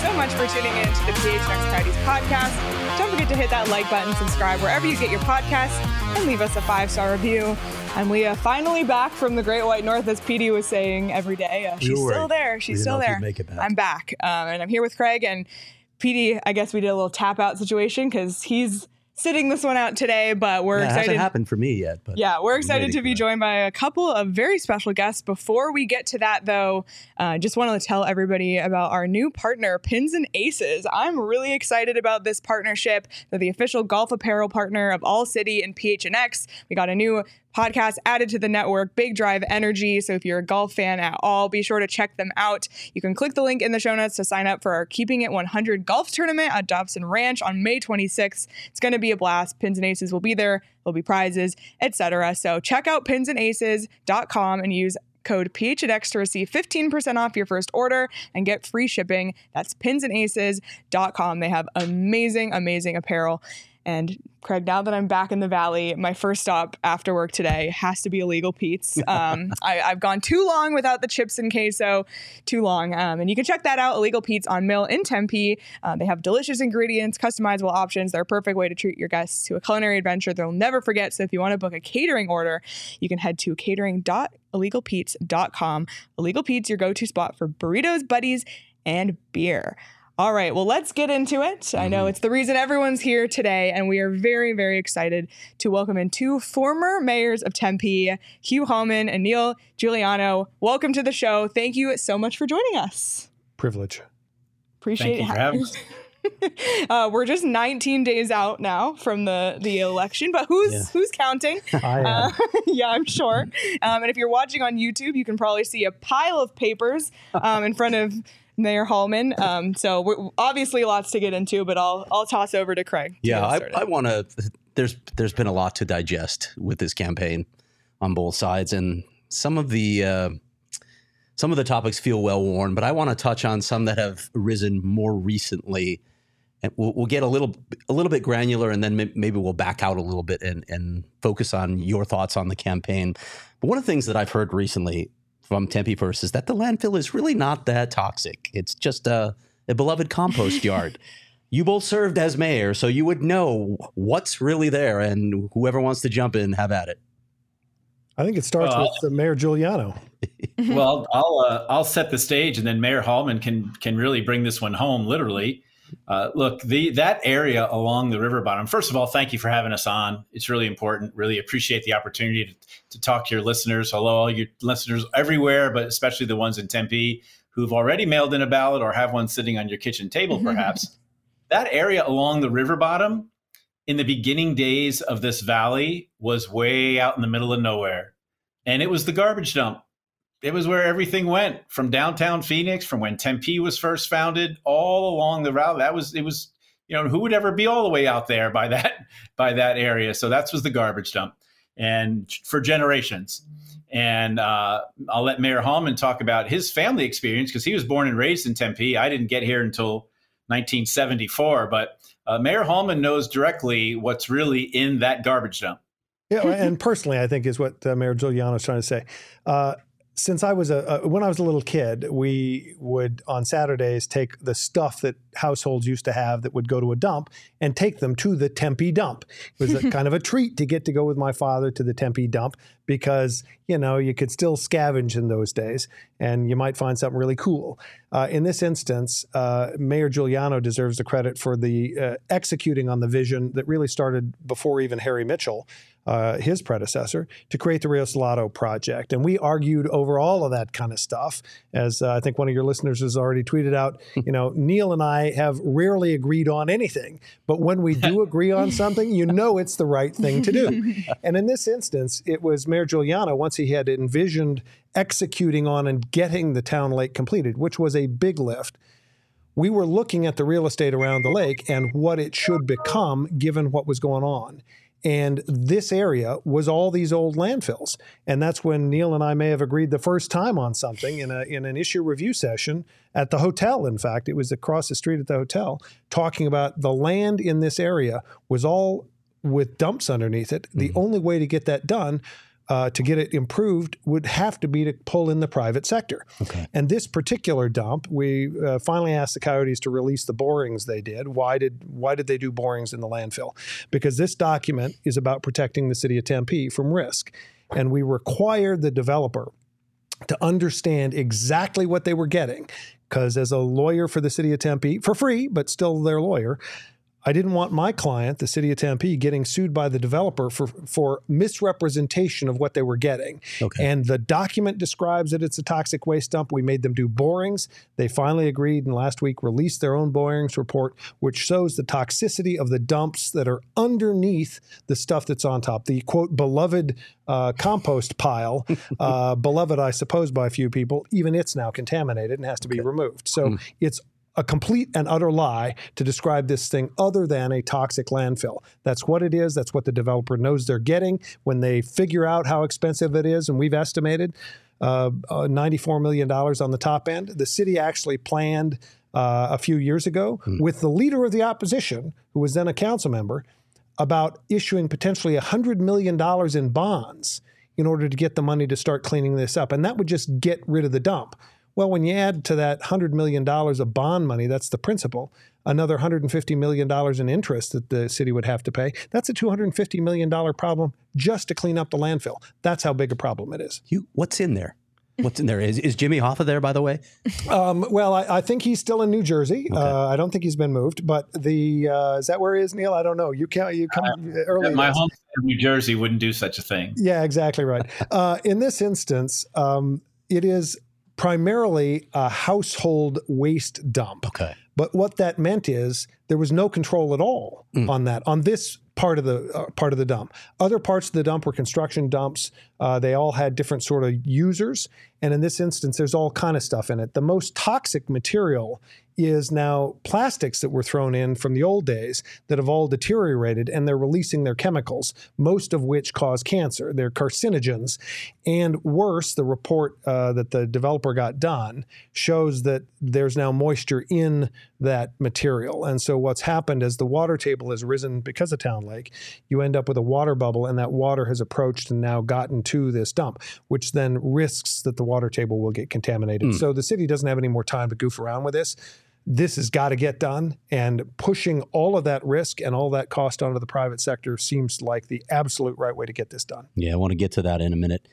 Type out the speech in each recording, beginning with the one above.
so much for tuning in to the PHNX Priorities podcast. Don't forget to hit that like button, subscribe wherever you get your podcasts, and leave us a five star review. I'm Leah, finally back from the Great White North, as PD was saying every day. Uh, she's still there. She's still there. Back. I'm back, um, and I'm here with Craig and PD. I guess we did a little tap out situation because he's sitting this one out today, but we're yeah, excited. It hasn't happened for me yet, but yeah, we're excited to be joined by a couple of very special guests. Before we get to that, though, I uh, just wanted to tell everybody about our new partner, Pins and Aces. I'm really excited about this partnership. They're the official golf apparel partner of All City and PHNX. We got a new podcast added to the network, Big Drive Energy. So if you're a golf fan at all, be sure to check them out. You can click the link in the show notes to sign up for our Keeping It 100 golf tournament at Dobson Ranch on May 26th. It's going to be a blast. Pins and Aces will be there. There'll be prizes, etc. So check out pinsandaces.com and use code PHNX to receive 15% off your first order and get free shipping. That's pinsandaces.com. They have amazing, amazing apparel. And Craig, now that I'm back in the valley, my first stop after work today has to be Illegal Pete's. Um, I, have gone too long without the chips and queso, too long. Um, and you can check that out, Illegal Pete's on Mill in Tempe. Uh, they have delicious ingredients, customizable options. They're a perfect way to treat your guests to a culinary adventure they'll never forget. So if you want to book a catering order, you can head to catering.illegalpete's.com. Illegal Pete's, your go-to spot for burritos, buddies, and beer. All right, well, let's get into it. Mm-hmm. I know mm-hmm. it's the reason everyone's here today, and we are very, very excited to welcome in two former mayors of Tempe, Hugh Hallman and Neil Giuliano. Welcome to the show. Thank you so much for joining us. Privilege. Appreciate it. uh, we're just 19 days out now from the the election, but who's yeah. who's counting? I am. Uh, yeah, I'm sure. Um, and if you're watching on YouTube, you can probably see a pile of papers um, in front of Mayor Hallman. Um, so obviously lots to get into, but I'll I'll toss over to Craig. To yeah, I, I want to. There's there's been a lot to digest with this campaign on both sides, and some of the uh, some of the topics feel well worn, but I want to touch on some that have risen more recently. And we'll, we'll, get a little a little bit granular, and then maybe we'll back out a little bit and, and focus on your thoughts on the campaign. But one of the things that I've heard recently from Tempe First is that the landfill is really not that toxic. It's just a, a beloved compost yard. You both served as mayor, so you would know what's really there, and whoever wants to jump in, have at it. I think it starts well, with Mayor Giuliano. well, I'll uh, I'll set the stage, and then Mayor Hallman can can really bring this one home, literally. Uh, look, the that area along the river bottom. First of all, thank you for having us on. It's really important. Really appreciate the opportunity to, to talk to your listeners. Hello, all your listeners everywhere, but especially the ones in Tempe who've already mailed in a ballot or have one sitting on your kitchen table, perhaps. that area along the river bottom in the beginning days of this valley was way out in the middle of nowhere, and it was the garbage dump it was where everything went from downtown Phoenix, from when Tempe was first founded, all along the route. That was it was you know who would ever be all the way out there by that by that area. So that was the garbage dump, and for generations. And uh, I'll let Mayor Hallman talk about his family experience because he was born and raised in Tempe. I didn't get here until 1974, but uh, Mayor Hallman knows directly what's really in that garbage dump. Yeah, and personally, I think is what uh, Mayor Giuliano is trying to say. Uh, since I was a, when I was a little kid, we would on Saturdays take the stuff that households used to have that would go to a dump and take them to the Tempe dump. It was a, kind of a treat to get to go with my father to the Tempe dump because you know you could still scavenge in those days and you might find something really cool. Uh, in this instance, uh, Mayor Giuliano deserves the credit for the uh, executing on the vision that really started before even Harry Mitchell uh, his predecessor, to create the Rio Salado project. And we argued over all of that kind of stuff. As uh, I think one of your listeners has already tweeted out, you know, Neil and I have rarely agreed on anything, but when we do agree on something, you know it's the right thing to do. and in this instance, it was Mayor Giuliano, once he had envisioned executing on and getting the town lake completed, which was a big lift we were looking at the real estate around the lake and what it should become given what was going on. And this area was all these old landfills. And that's when Neil and I may have agreed the first time on something in, a, in an issue review session at the hotel. In fact, it was across the street at the hotel, talking about the land in this area was all with dumps underneath it. The mm-hmm. only way to get that done uh, to get it improved would have to be to pull in the private sector. Okay. And this particular dump, we uh, finally asked the Coyotes to release the borings they did. Why did why did they do borings in the landfill? Because this document is about protecting the city of Tempe from risk, and we required the developer to understand exactly what they were getting. Because as a lawyer for the city of Tempe, for free, but still their lawyer, I didn't want my client, the city of Tempe, getting sued by the developer for, for misrepresentation of what they were getting. Okay. And the document describes that it's a toxic waste dump. We made them do borings. They finally agreed and last week released their own borings report, which shows the toxicity of the dumps that are underneath the stuff that's on top. The quote, beloved uh, compost pile, uh, beloved, I suppose, by a few people, even it's now contaminated and has to be removed. So it's a complete and utter lie to describe this thing other than a toxic landfill. That's what it is. That's what the developer knows they're getting when they figure out how expensive it is. And we've estimated uh, uh, $94 million on the top end. The city actually planned uh, a few years ago with the leader of the opposition, who was then a council member, about issuing potentially $100 million in bonds in order to get the money to start cleaning this up. And that would just get rid of the dump. Well, when you add to that $100 million of bond money, that's the principal, another $150 million in interest that the city would have to pay, that's a $250 million problem just to clean up the landfill. That's how big a problem it is. You, what's in there? What's in there? Is, is Jimmy Hoffa there, by the way? Um, well, I, I think he's still in New Jersey. Uh, I don't think he's been moved, but the uh, is that where he is, Neil? I don't know. You can't. you come early. My home in New Jersey wouldn't do such a thing. Yeah, exactly right. Uh, in this instance, um, it is primarily a household waste dump. Okay. But what that meant is there was no control at all on that on this part of the uh, part of the dump. Other parts of the dump were construction dumps. Uh, they all had different sort of users, and in this instance, there's all kind of stuff in it. The most toxic material is now plastics that were thrown in from the old days that have all deteriorated and they're releasing their chemicals, most of which cause cancer. They're carcinogens. And worse, the report uh, that the developer got done shows that there's now moisture in that material. And so what's happened as the water table has risen because of Town Lake, you end up with a water bubble and that water has approached and now gotten to this dump, which then risks that the water table will get contaminated. Hmm. So the city doesn't have any more time to goof around with this this has got to get done. And pushing all of that risk and all that cost onto the private sector seems like the absolute right way to get this done. Yeah, I want to get to that in a minute.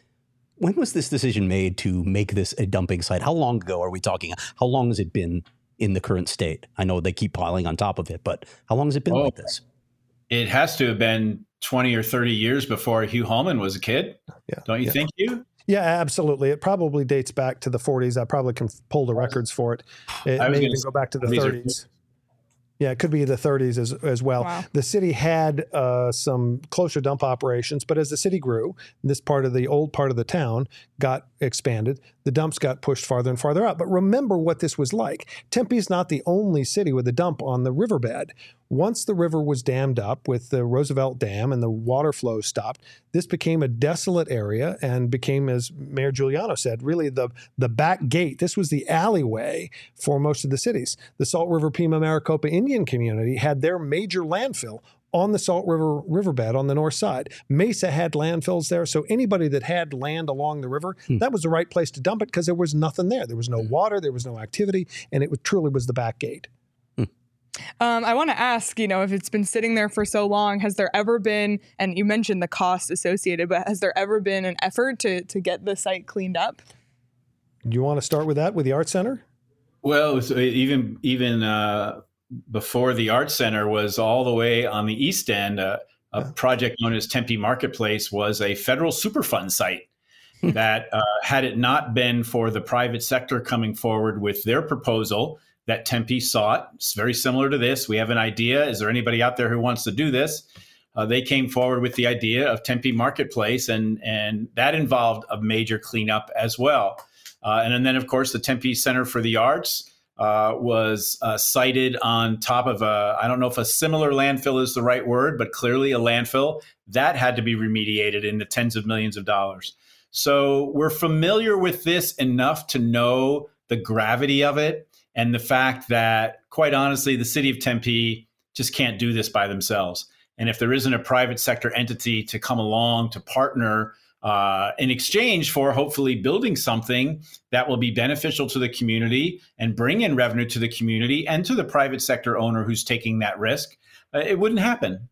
When was this decision made to make this a dumping site? How long ago are we talking? How long has it been in the current state? I know they keep piling on top of it, but how long has it been Oh. like this? It has to have been 20 or 30 years before Hugh Hallman was a kid. Yeah. Don't you yeah. think, Hugh? Yeah, absolutely. It probably dates back to the 40s. I probably can pull the records for it. It I was may even go back to the these are- 30s. Yeah, it could be the 30s as, as well. Wow. The city had uh, some closer dump operations, but as the city grew, this part of the old part of the town got expanded. The dumps got pushed farther and farther out. But remember what this was like. Tempe is not the only city with a dump on the riverbed. Once the river was dammed up with the Roosevelt Dam and the water flow stopped, this became a desolate area and became, as Mayor Giuliano said, really the, the back gate. This was the alleyway for most of the cities. The Salt River Pima Maricopa Indian community had their major landfill on the Salt River riverbed on the north side. Mesa had landfills there, so anybody that had land along the river, hmm. that was the right place to dump it because there was nothing there. There was no hmm. water, there was no activity, and it truly was the back gate. Um, I want to ask, you know, if it's been sitting there for so long, has there ever been, and you mentioned the cost associated, but has there ever been an effort to to get the site cleaned up? Do you want to start with that with the Art Center? Well, it was uh, even even uh, before the art center was all the way on the east end. Uh, a Yeah. project known as Tempe Marketplace was a federal Superfund site. that uh, had it not been for the private sector coming forward with their proposal that Tempe sought, it's very similar to this. We have an idea. Is there anybody out there who wants to do this? Uh, they came forward with the idea of Tempe Marketplace, and and that involved a major cleanup as well. Uh, and, then, of course, the Tempe Center for the Arts uh, was uh, sited on top of a, I don't know if a similar landfill is the right word, but clearly a landfill that had to be remediated in the tens of millions of dollars. So we're familiar with this enough to know the gravity of it and the fact that, quite honestly, the city of Tempe just can't do this by themselves. And if there isn't a private sector entity to come along to partner uh, in exchange for hopefully building something that will be beneficial to the community and bring in revenue to the community and to the private sector owner who's taking that risk, uh, it wouldn't happen.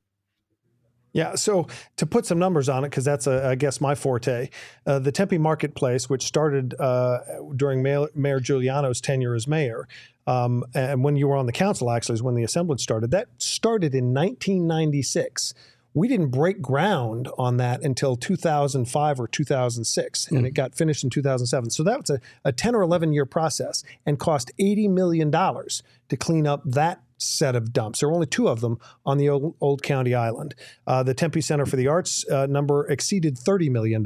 Yeah, so to put some numbers on it, because that's, a, I guess, my forte, uh, the Tempe Marketplace, which started uh, during Mayor, mayor, Giuliano's tenure as mayor, um, and when you were on the council, actually, is when the assemblage started. That started in 1996 we didn't break ground on that until 2005 or 2006, and mm. it got finished in 2007. So that was a, a 10 or 11 year process and cost $80 million to clean up that set of dumps. There are only two of them on the old, old County Island. Uh, the Tempe Center for the Arts uh, number exceeded $30 million.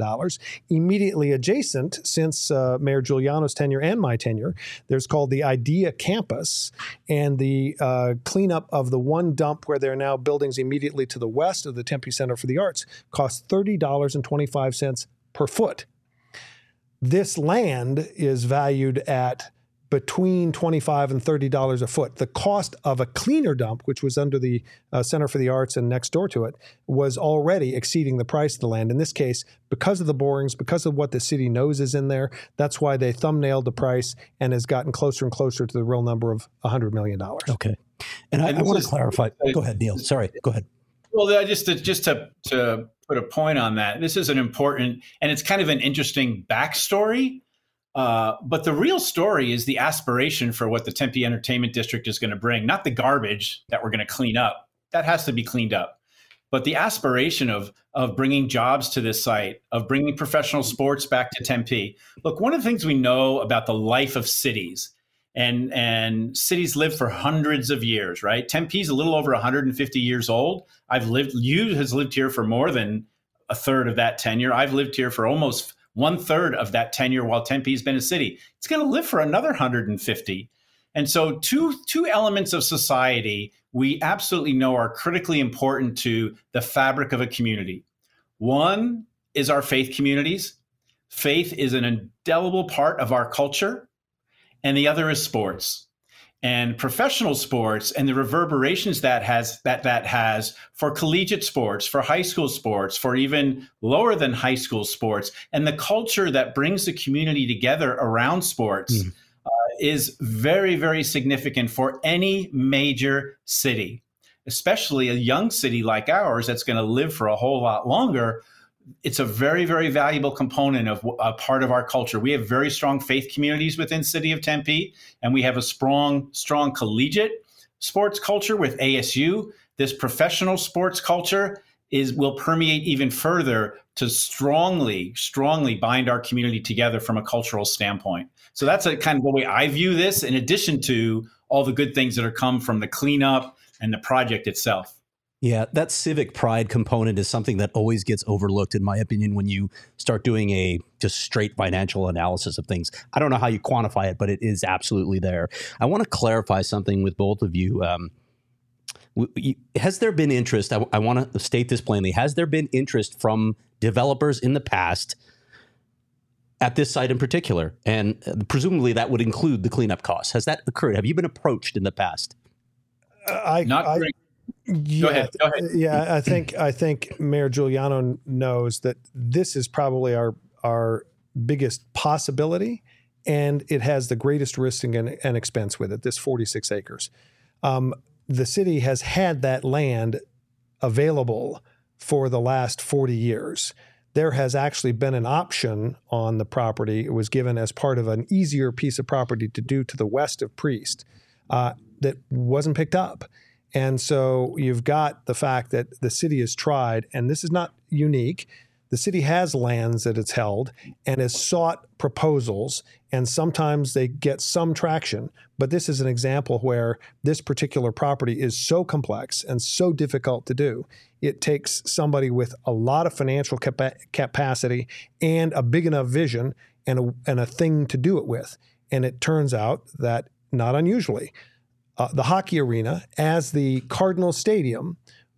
Immediately adjacent, since uh, Mayor Giuliano's tenure and my tenure, there's called the IDEA Campus, and the uh, cleanup of the one dump where there are now buildings immediately to the west of the Tempe Center for the Arts costs $30.25 per foot. This land is valued at between 25 and 30 dollars a foot. The cost of a cleaner dump, which was under the uh, Center for the Arts and next door to it, was already exceeding the price of the land. In this case, because of the borings, because of what the city knows is in there, that's why they thumbnailed the price and has gotten closer and closer to the real number of 100 million dollars. Okay, and I, I want to clarify. Go ahead, Neil. Sorry, go ahead. Well, just to, just to to put a point on that, this is an important and it's kind of an interesting backstory uh, but the real story is the aspiration for what the Tempe Entertainment District is going to bring, not the garbage that we're going to clean up. That has to be cleaned up. But the aspiration of, of bringing jobs to this site, of bringing professional sports back to Tempe. Look, one of the things we know about the life of cities, and, and cities live for hundreds of years, right? Tempe's a little over 150 years old. I've lived, you has lived here for more than a third of that tenure. I've lived here for almost one third of that tenure while Tempe's been a city. It's going to live for another 150. And so, two, two elements of society we absolutely know are critically important to the fabric of a community. One is our faith communities. Faith is an indelible part of our culture, and the other is sports and professional sports and the reverberations that has that that has for collegiate sports for high school sports for even lower than high school sports and the culture that brings the community together around sports mm. uh, is very very significant for any major city especially a young city like ours that's going to live for a whole lot longer it's a very very valuable component of a part of our culture. We have very strong faith communities within city of tempe and we have a strong strong collegiate sports culture with asu this professional sports culture is will permeate even further to strongly strongly bind our community together from a cultural standpoint. So that's a kind of the way i view this in addition to all the good things that are come from the cleanup and the project itself yeah, that civic pride component is something that always gets overlooked, in my opinion, when you start doing a just straight financial analysis of things. I don't know how you quantify it, but it is absolutely there. I want to clarify something with both of you. Um, has there been interest? I, I want to state this plainly. Has there been interest from developers in the past at this site in particular? And uh, presumably that would include the cleanup costs. Has that occurred? Have you been approached in the past? Uh, I, Not I, yeah, go ahead. Go ahead. Yeah, I think I think Mayor Giuliano knows that this is probably our our biggest possibility, and it has the greatest risk and, and expense with it. This 46 acres. Um, the city has had that land available for the last 40 years. There has actually been an option on the property. It was given as part of an easier piece of property to do to the west of Priest uh, that wasn't picked up. And so you've got the fact that the city has tried, and this is not unique. The city has lands that it's held and has sought proposals, and sometimes they get some traction. But this is an example where this particular property is so complex and so difficult to do. It takes somebody with a lot of financial capa- capacity and a big enough vision and a, and a thing to do it with. And it turns out that, not unusually, uh, the hockey arena as the Cardinal Stadium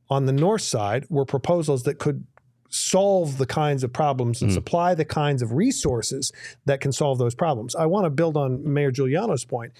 on the north side were proposals that could solve the kinds of problems and mm. supply the kinds of resources that can solve those problems. I want to build on Mayor Giuliano's point.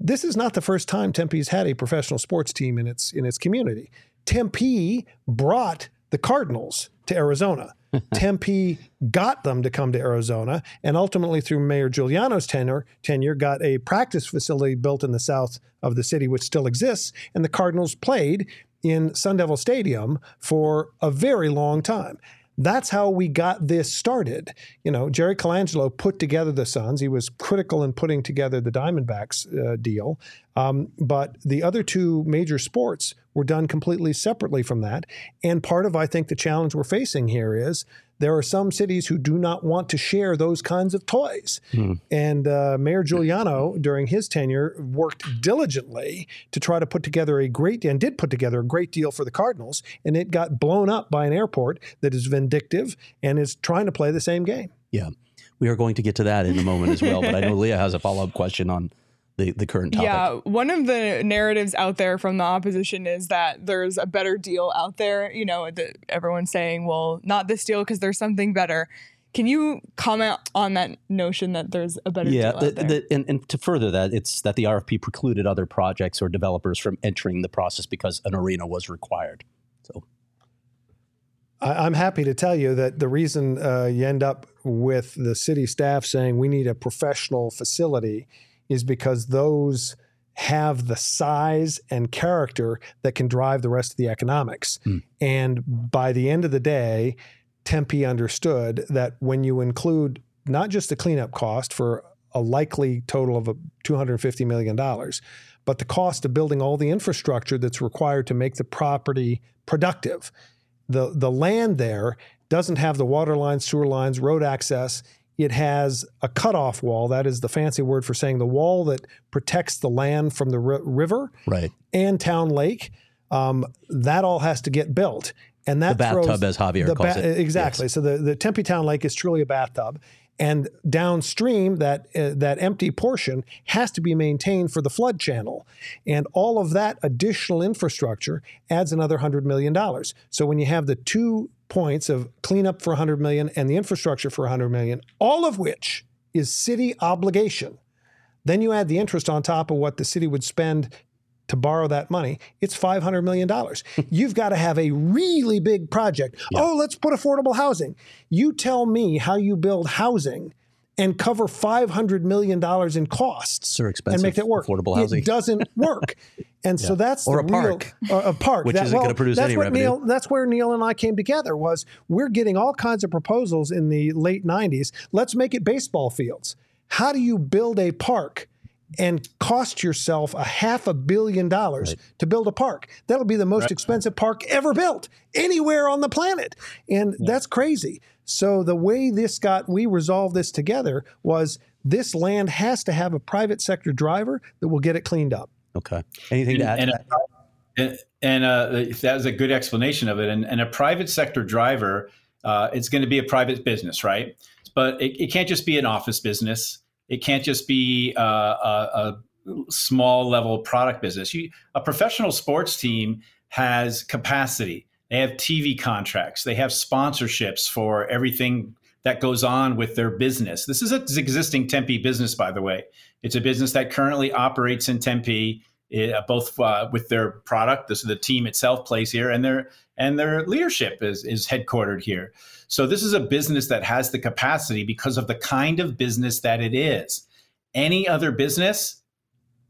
This is not the first time Tempe's had a professional sports team in its in its community. Tempe brought the Cardinals to Arizona. Tempe got them to come to Arizona, and ultimately, through Mayor Giuliano's tenure, tenure, got a practice facility built in the south of the city, which still exists. And the Cardinals played in Sun Devil Stadium for a very long time. That's how we got this started. You know, Jerry Colangelo put together the Suns. He was critical in putting together the Diamondbacks uh, deal. Um, but the other two major sports were done completely separately from that. And part of, I think, the challenge we're facing here is there are some cities who do not want to share those kinds of toys. Hmm. And uh, Mayor Giuliano, during his tenure, worked diligently to try to put together a great and did put together a great deal for the Cardinals. And it got blown up by an airport that is vindictive and is trying to play the same game. Yeah. We are going to get to that in a moment as well. But I know Leah has a follow up question on the, the current topic. Yeah, one of the narratives out there from the opposition is that there's a better deal out there. You know, that everyone's saying, well, not this deal because there's something better. Can you comment on that notion that there's a better yeah, deal? Yeah, the, and, and to further that, it's that the RFP precluded other projects or developers from entering the process because an arena was required. So I'm happy to tell you that the reason uh, you end up with the city staff saying we need a professional facility is because those have the size and character that can drive the rest of the economics. Mm. And by the end of the day, Tempe understood that when you include not just the cleanup cost for a likely total of $250 million, but the cost of building all the infrastructure that's required to make the property productive. The, the land there doesn't have the water lines, sewer lines, road access it has a cutoff wall. That is the fancy word for saying the wall that protects the land from the r- river right. and town lake. Um, that all has to get built. And that the bathtub, as Javier calls ba- it. Exactly. Yes. So the, the Tempe Town Lake is truly a bathtub. And downstream, that uh, that empty portion has to be maintained for the flood channel, and all of that additional infrastructure adds another hundred million dollars. So when you have the two points of cleanup for 100 million and the infrastructure for 100 million, all of which is city obligation. Then you add the interest on top of what the city would spend to borrow that money, it's $500 million. You've got to have a really big project. Yeah. Oh, let's put affordable housing. You tell me how you build housing and cover $500 million in costs expensive, and make that work. Affordable housing. It doesn't work. And yeah. so that's or a park, real, uh, a park, which that, isn't well, going to produce any revenue. Neil, that's where Neil and I came together. Was we're getting all kinds of proposals in the late '90s. Let's make it baseball fields. How do you build a park and cost yourself a half a billion dollars right. to build a park? That'll be the most right. expensive park ever built anywhere on the planet, and yeah. that's crazy. So the way this got, we resolved this together was this land has to have a private sector driver that will get it cleaned up. Okay. Anything and, to add? And, and, and uh, that was a good explanation of it. And, and a private sector driver, uh, it's going to be a private business, right? But it, it, can't just be an office business. It can't just be uh, a, a, small level product business. You, a professional sports team has capacity they have TV contracts. They have sponsorships for everything that goes on with their business. This is an existing Tempe business, by the way. It's a business that currently operates in Tempe, uh, both uh, with their product, this is the team itself plays here, and their and their leadership is is headquartered here. So this is a business that has the capacity because of the kind of business that it is. Any other business,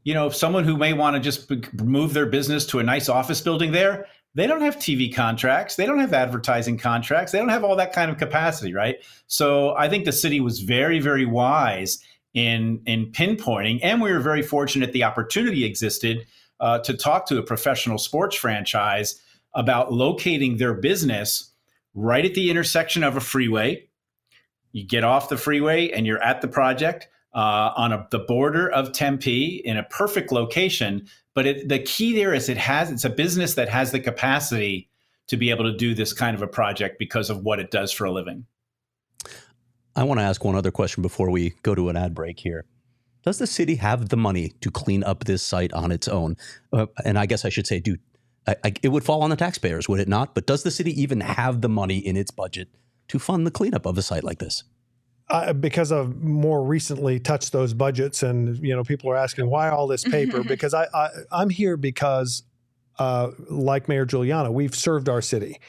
you know, someone who may want to just move their business to a nice office building there, they don't have TV contracts. They don't have advertising contracts. They don't have all that kind of capacity, right? So I think the city was very, very wise in in pinpointing, and we were very fortunate the opportunity existed uh, to talk to a professional sports franchise about locating their business right at the intersection of a freeway. You get off the freeway and you're at the project uh, on a, the border of Tempe in a perfect location but it, the key there is it has it's a business that has the capacity to be able to do this kind of a project because of what it does for a living. I want to ask one other question before we go to an ad break here. Does the city have the money to clean up this site on its own? Uh, and I guess I should say, do I, I, it would fall on the taxpayers, would it not? But does the city even have the money in its budget to fund the cleanup of a site like this? Uh, because I've more recently touched those budgets, and you know, people are asking why all this paper. because I, I am here because, uh, like Mayor Giuliano, we've served our city,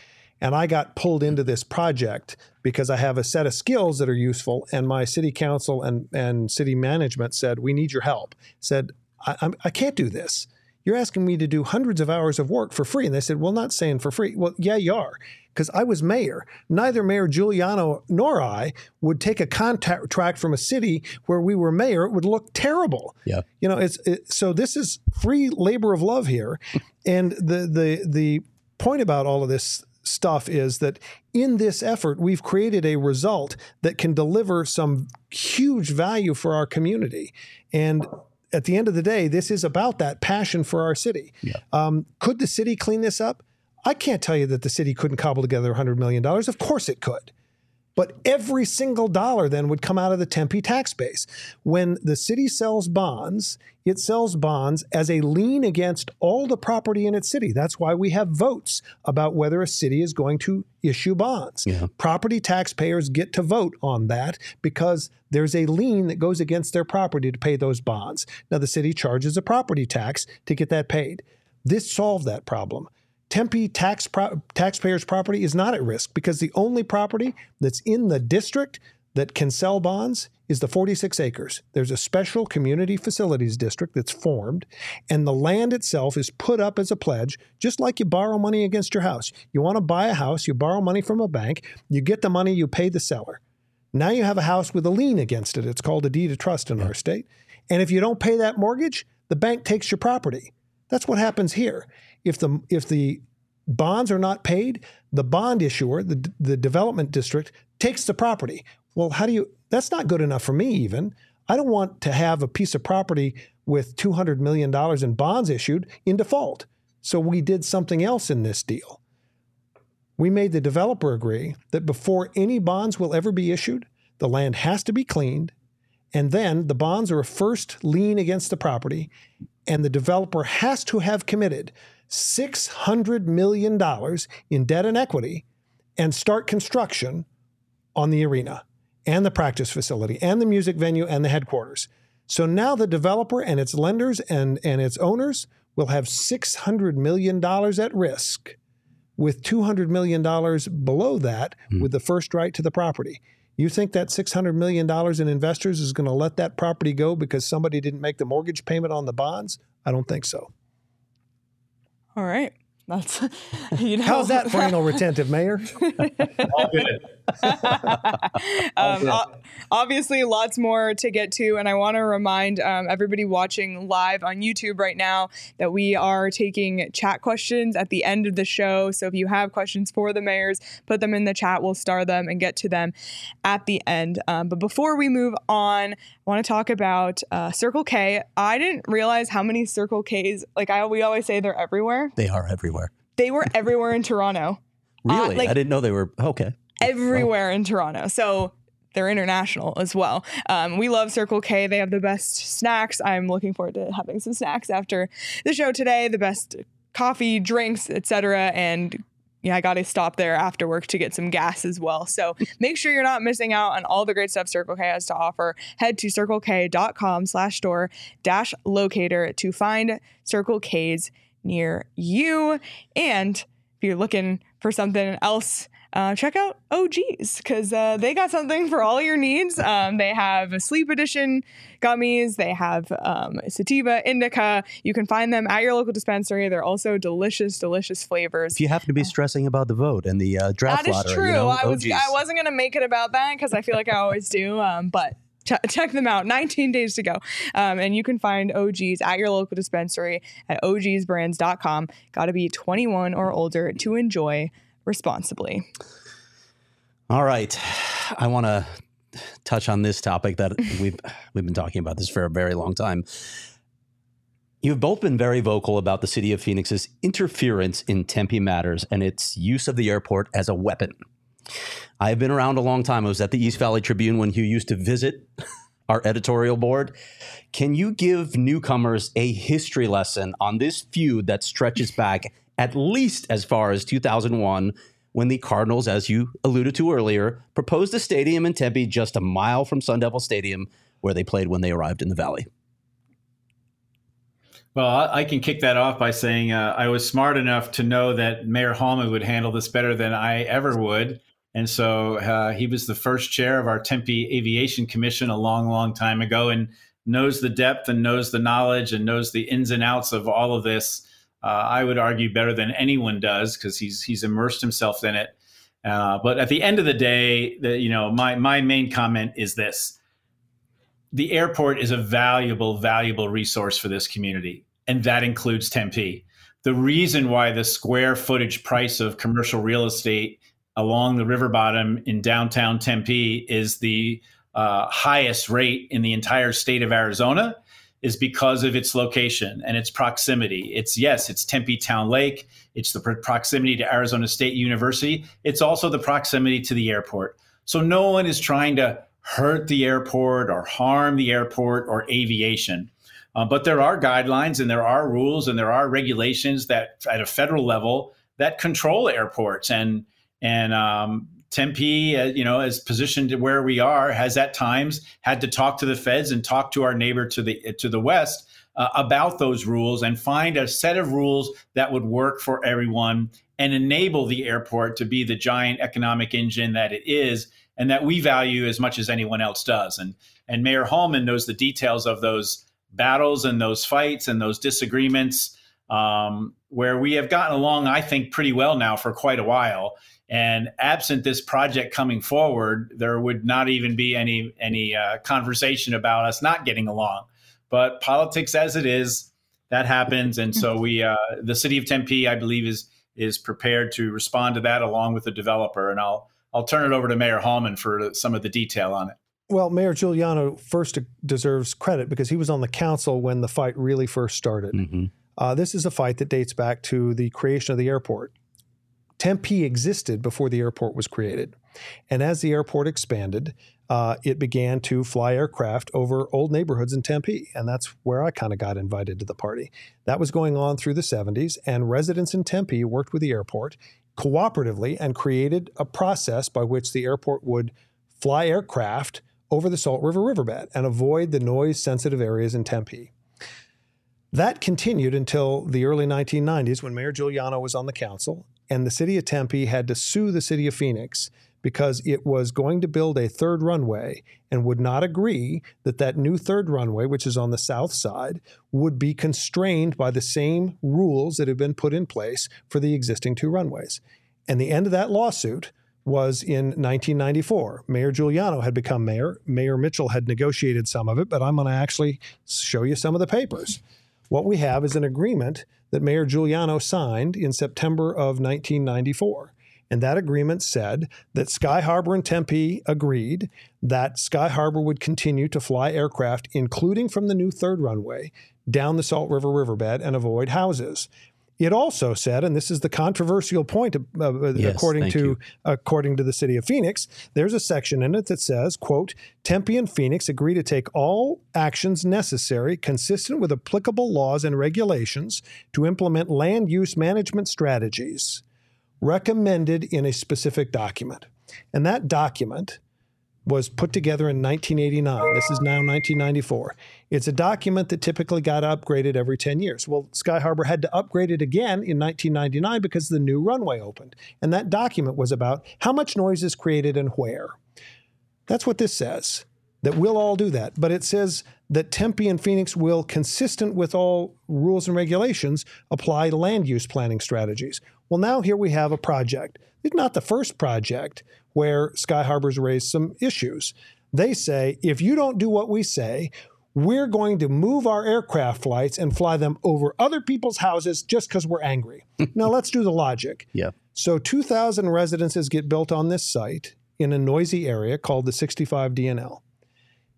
and I got pulled into this project because I have a set of skills that are useful. And my city council and, and city management said, We need your help. Said, I, I'm, I can't do this. You're asking me to do hundreds of hours of work for free. And they said, Well, not saying for free. Well, yeah, you are. Because I was mayor. Neither Mayor Giuliano nor I would take a contract from a city where we were mayor. It would look terrible. Yeah. You know, it's it, so this is free labor of love here. and the the the point about all of this stuff is that in this effort, we've created a result that can deliver some huge value for our community. And at the end of the day, this is about that passion for our city. Yeah. Um, could the city clean this up? I can't tell you that the city couldn't cobble together $100 million. Of course it could. But every single dollar then would come out of the Tempe tax base. When the city sells bonds, it sells bonds as a lien against all the property in its city. That's why we have votes about whether a city is going to issue bonds. Yeah. Property taxpayers get to vote on that because there's a lien that goes against their property to pay those bonds. Now, the city charges a property tax to get that paid. This solved that problem. Tempe tax pro- taxpayers' property is not at risk because the only property that's in the district that can sell bonds is the 46 acres. There's a special community facilities district that's formed, and the land itself is put up as a pledge, just like you borrow money against your house. You want to buy a house, you borrow money from a bank, you get the money, you pay the seller. Now you have a house with a lien against it. It's called a deed of trust in our state. And if you don't pay that mortgage, the bank takes your property. That's what happens here. If the if the bonds are not paid, the bond issuer, the the development district takes the property. Well, how do you that's not good enough for me even. I don't want to have a piece of property with 200 million dollars in bonds issued in default. So we did something else in this deal. We made the developer agree that before any bonds will ever be issued, the land has to be cleaned, and then the bonds are a first lien against the property, and the developer has to have committed $600 million in debt and equity and start construction on the arena and the practice facility and the music venue and the headquarters. So now the developer and its lenders and, and its owners will have $600 million at risk, with $200 million below that hmm. with the first right to the property. You think that $600 million in investors is going to let that property go because somebody didn't make the mortgage payment on the bonds? I don't think so. All right. That's you know How's that for anal retentive, Mayor? All good. um, o- obviously, lots more to get to, and I want to remind um, everybody watching live on YouTube right now that we are taking chat questions at the end of the show. So if you have questions for the mayors, put them in the chat. We'll star them and get to them at the end. Um, but before we move on, I want to talk about uh, Circle K. I didn't realize how many Circle Ks. Like I, we always say, they're everywhere. They are everywhere. They were everywhere in Toronto. Really? like- I didn't know they were. Okay. Everywhere in Toronto. So they're international as well. Um, we love Circle K. They have the best snacks. I'm looking forward to having some snacks after the show today. The best coffee, drinks, etc. And yeah, I got to stop there after work to get some gas as well. So make sure you're not missing out on all the great stuff Circle K has to offer. Head to circlek.com slash store dash locator to find Circle K's near you. And if you're looking for something else, uh, check out OGs because uh, they got something for all your needs. Um, they have a sleep edition gummies, they have um, sativa, indica. You can find them at your local dispensary. They're also delicious, delicious flavors. If you happen to be stressing about the vote and the uh, draft That is lottery, true. you know, I was. I wasn't gonna make it about that because I feel like I always do. Um, but check them out. 19 days to go, um, and you can find OGs at your local dispensary at ogsbrands.com. Got to be 21 or older to enjoy responsibly. All right. I want to touch on this topic that we've we've been talking about this for a very long time. You've both been very vocal about the city of Phoenix's interference in Tempe matters and its use of the airport as a weapon. I have been around a long time. I was at the East Valley Tribune when you used to visit our editorial board. Can you give newcomers a history lesson on this feud that stretches back at least as far as 2001 when the Cardinals, as you alluded to earlier, proposed a stadium in Tempe just a mile from Sun Devil Stadium where they played when they arrived in the Valley? Well, I can kick that off by saying uh, I was smart enough to know that Mayor Hallman would handle this better than I ever would. And so uh, he was the first chair of our Tempe Aviation Commission a long, long time ago and knows the depth and knows the knowledge and knows the ins and outs of all of this. Uh, I would argue better than anyone does because he's he's immersed himself in it. Uh, but at the end of the day, the, you know, my my main comment is this: the airport is a valuable, valuable resource for this community and that includes Tempe. The reason why the square footage price of commercial real estate along the river bottom in downtown Tempe is the uh, highest rate in the entire state of Arizona is because of its location and its proximity. It's yes, it's Tempe Town Lake, it's the proximity to Arizona State University, it's also the proximity to the airport. So no one is trying to hurt the airport or harm the airport or aviation. Uh, but there are guidelines and there are rules and there are regulations that at a federal level that control airports and and um, Tempe, uh, you know, as positioned where we are, has at times had to talk to the feds and talk to our neighbor to the to the west uh, about those rules and find a set of rules that would work for everyone and enable the airport to be the giant economic engine that it is and that we value as much as anyone else does. And and Mayor Hallman knows the details of those battles and those fights and those disagreements um, where we have gotten along, I think, pretty well now for quite a while. And absent this project coming forward, there would not even be any any uh, conversation about us not getting along. But politics, as it is, that happens, and so we, uh, the city of Tempe, I believe, is is prepared to respond to that along with the developer. And I'll I'll turn it over to Mayor Hallman for some of the detail on it. Well, Mayor Giuliano first deserves credit because he was on the council when the fight really first started. Mm-hmm. Uh, this is a fight that dates back to the creation of the airport. Tempe existed before the airport was created. And as the airport expanded, uh, it began to fly aircraft over old neighborhoods in Tempe. And that's where I kind of got invited to the party. That was going on through the 70s, and residents in Tempe worked with the airport cooperatively and created a process by which the airport would fly aircraft over the Salt River riverbed and avoid the noise sensitive areas in Tempe. That continued until the early 1990s when Mayor Giuliano was on the council, and the city of Tempe had to sue the city of Phoenix because it was going to build a third runway and would not agree that that new third runway, which is on the south side, would be constrained by the same rules that had been put in place for the existing two runways. And the end of that lawsuit was in 1994. Mayor Giuliano had become mayor. Mayor Mitchell had negotiated some of it, but I'm going to actually show you some of the papers. What we have is an agreement that Mayor Giuliano signed in September of 1994. And that agreement said that Sky Harbor and Tempe agreed that Sky Harbor would continue to fly aircraft, including from the new third runway, down the Salt River riverbed and avoid houses. It also said, and this is the controversial point, uh, uh yes, according to you. according to the city of Phoenix, there's a section in it that says, "quote Tempe and Phoenix agree to take all actions necessary, consistent with applicable laws and regulations, to implement land use management strategies recommended in a specific document." And that document was put together in 1989. This is now 1994. It's a document that typically got upgraded every 10 years. Well, Sky Harbor had to upgrade it again in 1999 because the new runway opened. And that document was about how much noise is created and where. That's what this says, that we'll all do that. But it says that Tempe and Phoenix will, consistent with all rules and regulations, apply land use planning strategies. Well, now here we have a project. It's not the first project where Sky Harbor's raised some issues. They say if you don't do what we say, we're going to move our aircraft flights and fly them over other people's houses just because we're angry. now let's do the logic. Yeah. So 2,000 residences get built on this site in a noisy area called the 65 DNL.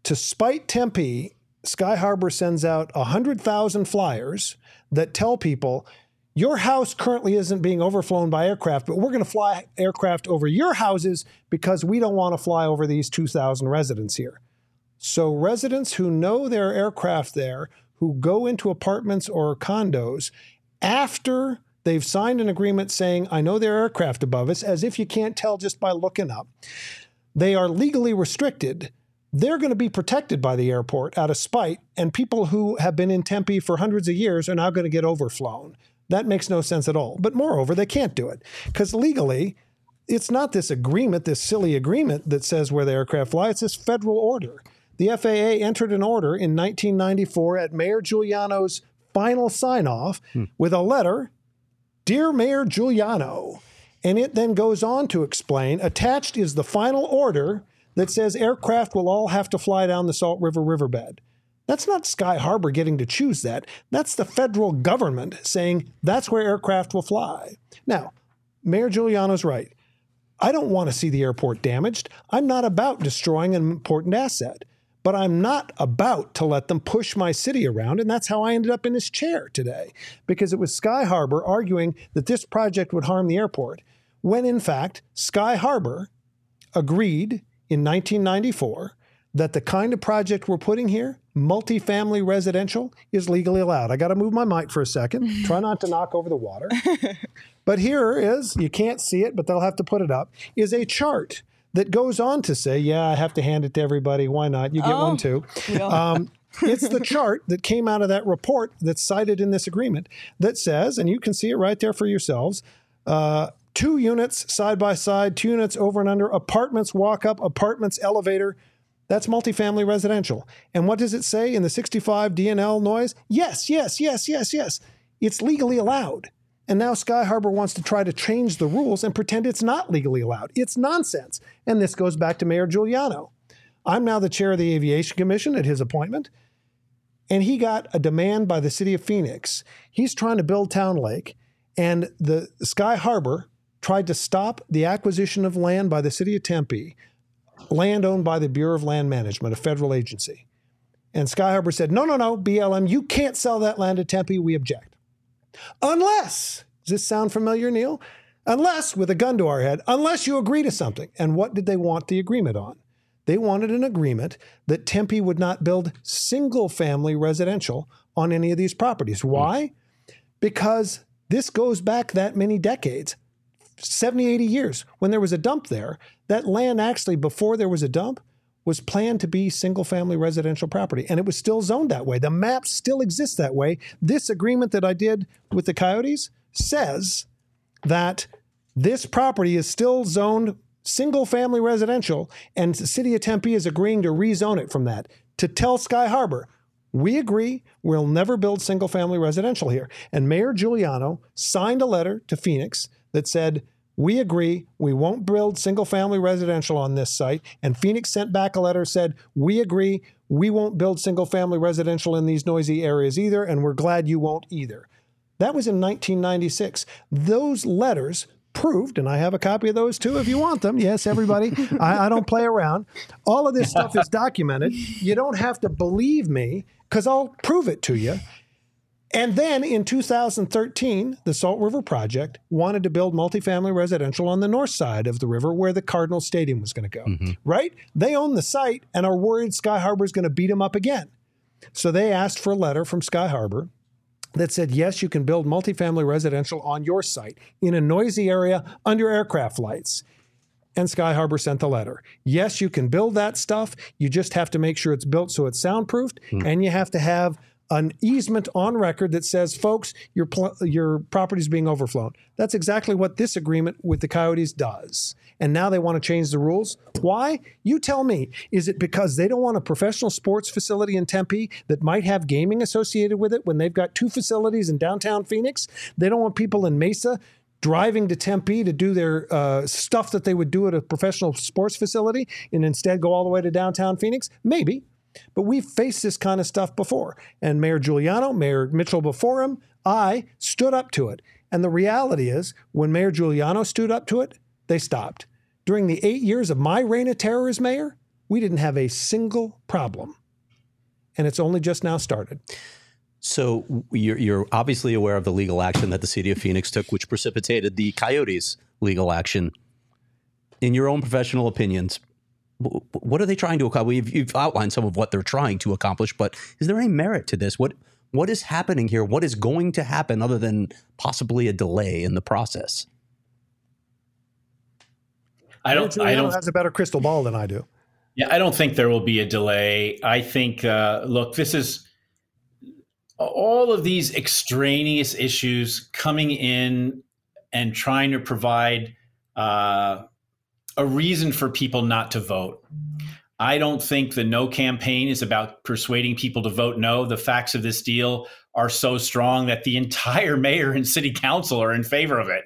To spite Tempe, Sky Harbor sends out 100,000 flyers that tell people your house currently isn't being overflown by aircraft, but we're going to fly aircraft over your houses because we don't want to fly over these 2,000 residents here. So, residents who know there are aircraft there, who go into apartments or condos after they've signed an agreement saying, I know there are aircraft above us, as if you can't tell just by looking up, they are legally restricted they're going to be protected by the airport out of spite, and people who have been in Tempe for hundreds of years are now going to get overflown. That makes no sense at all. But moreover, they can't do it because legally, it's not this agreement, this silly agreement that says where the aircraft fly, it's this federal order. The FAA entered an order in 1994 at Mayor Giuliano's final sign off hmm. with a letter Dear Mayor Giuliano. And it then goes on to explain attached is the final order that says aircraft will all have to fly down the Salt River riverbed. That's not Sky Harbor getting to choose that. That's the federal government saying that's where aircraft will fly. Now, Mayor Giuliano's right. I don't want to see the airport damaged. I'm not about destroying an important asset, but I'm not about to let them push my city around. And that's how I ended up in this chair today, because it was Sky Harbor arguing that this project would harm the airport, when in fact, Sky Harbor agreed in 1994 that the kind of project we're putting here, multifamily residential, is legally allowed. I got to move my mic for a second. Try not to knock over the water. but here is, you can't see it, but they'll have to put it up, is a chart that goes on to say, yeah, I have to hand it to everybody. Why not? You get oh, one too. Um, it's the chart that came out of that report that's cited in this agreement that says, and you can see it right there for yourselves. Uh, two units side by side, two units over and under, apartments walk up, apartments elevator. That's multifamily residential. And what does it say in the 65 DNL noise? Yes, yes, yes, yes, yes. It's legally allowed. And now Sky Harbor wants to try to change the rules and pretend it's not legally allowed. It's nonsense. And this goes back to Mayor Giuliano. I'm now the chair of the Aviation Commission at his appointment. And he got a demand by the city of Phoenix. He's trying to build Town Lake, and the Sky Harbor tried to stop the acquisition of land by the city of Tempe, land owned by the Bureau of Land Management, a federal agency. And Sky Harbor said, no, no, no, BLM, you can't sell that land to Tempe. We object. Unless, does this sound familiar, Neil? Unless, with a gun to our head, unless you agree to something. And what did they want the agreement on? They wanted an agreement that Tempe would not build single family residential on any of these properties. Hmm. Why? Because this goes back that many decades. 70, 80 years. When there was a dump there, that land actually, before there was a dump, was planned to be single family residential property. And it was still zoned that way. The map still exists that way. This agreement that I did with the Coyotes says that this property is still zoned single family residential, and the city of Tempe is agreeing to rezone it from that to tell Sky Harbor, we agree we'll never build single family residential here. And Mayor Giuliano signed a letter to Phoenix that said, we agree we won't build single family residential on this site. And Phoenix sent back a letter said, we agree we won't build single family residential in these noisy areas either, and we're glad you won't either. That was in 1996. Those letters proved, and I have a copy of those too if you want them. Yes, everybody, I, I don't play around. All of this stuff is documented. You don't have to believe me because I'll prove it to you. And then in 2013, the Salt River Project wanted to build multifamily residential on the north side of the river where the Cardinal Stadium was going to go, mm-hmm. right? They own the site and are worried Sky Harbor is going to beat them up again. So they asked for a letter from Sky Harbor that said, yes, you can build multifamily residential on your site in a noisy area under aircraft lights. And Sky Harbor sent the letter. Yes, you can build that stuff. You just have to make sure it's built so it's soundproofed, mm. and you have to have an easement on record that says, folks, your pl- your property is being overflown. That's exactly what this agreement with the Coyotes does. And now they want to change the rules. Why? You tell me. Is it because they don't want a professional sports facility in Tempe that might have gaming associated with it when they've got two facilities in downtown Phoenix? They don't want people in Mesa driving to Tempe to do their uh, stuff that they would do at a professional sports facility and instead go all the way to downtown Phoenix? Maybe. But we've faced this kind of stuff before. And Mayor Giuliano, Mayor Mitchell before him, I stood up to it. And the reality is, when Mayor Giuliano stood up to it, they stopped. During the eight years of my reign of terror as mayor, we didn't have a single problem. And it's only just now started. So you're, you're, obviously aware of the legal action that the city of Phoenix took, which precipitated the Coyotes' legal action. In your own professional opinions, what are they trying to accomplish? You've, you've, outlined some of what they're trying to accomplish, but is there any merit to this? What what is happening here? What is going to happen other than possibly a delay in the process? I don't. I don't has a better crystal ball than I do. Yeah, I don't think there will be a delay. I think, uh, look, this is all of these extraneous issues coming in and trying to provide uh, a reason for people not to vote. I don't think the no campaign is about persuading people to vote no. The facts of this deal are so strong that the entire mayor and city council are in favor of it.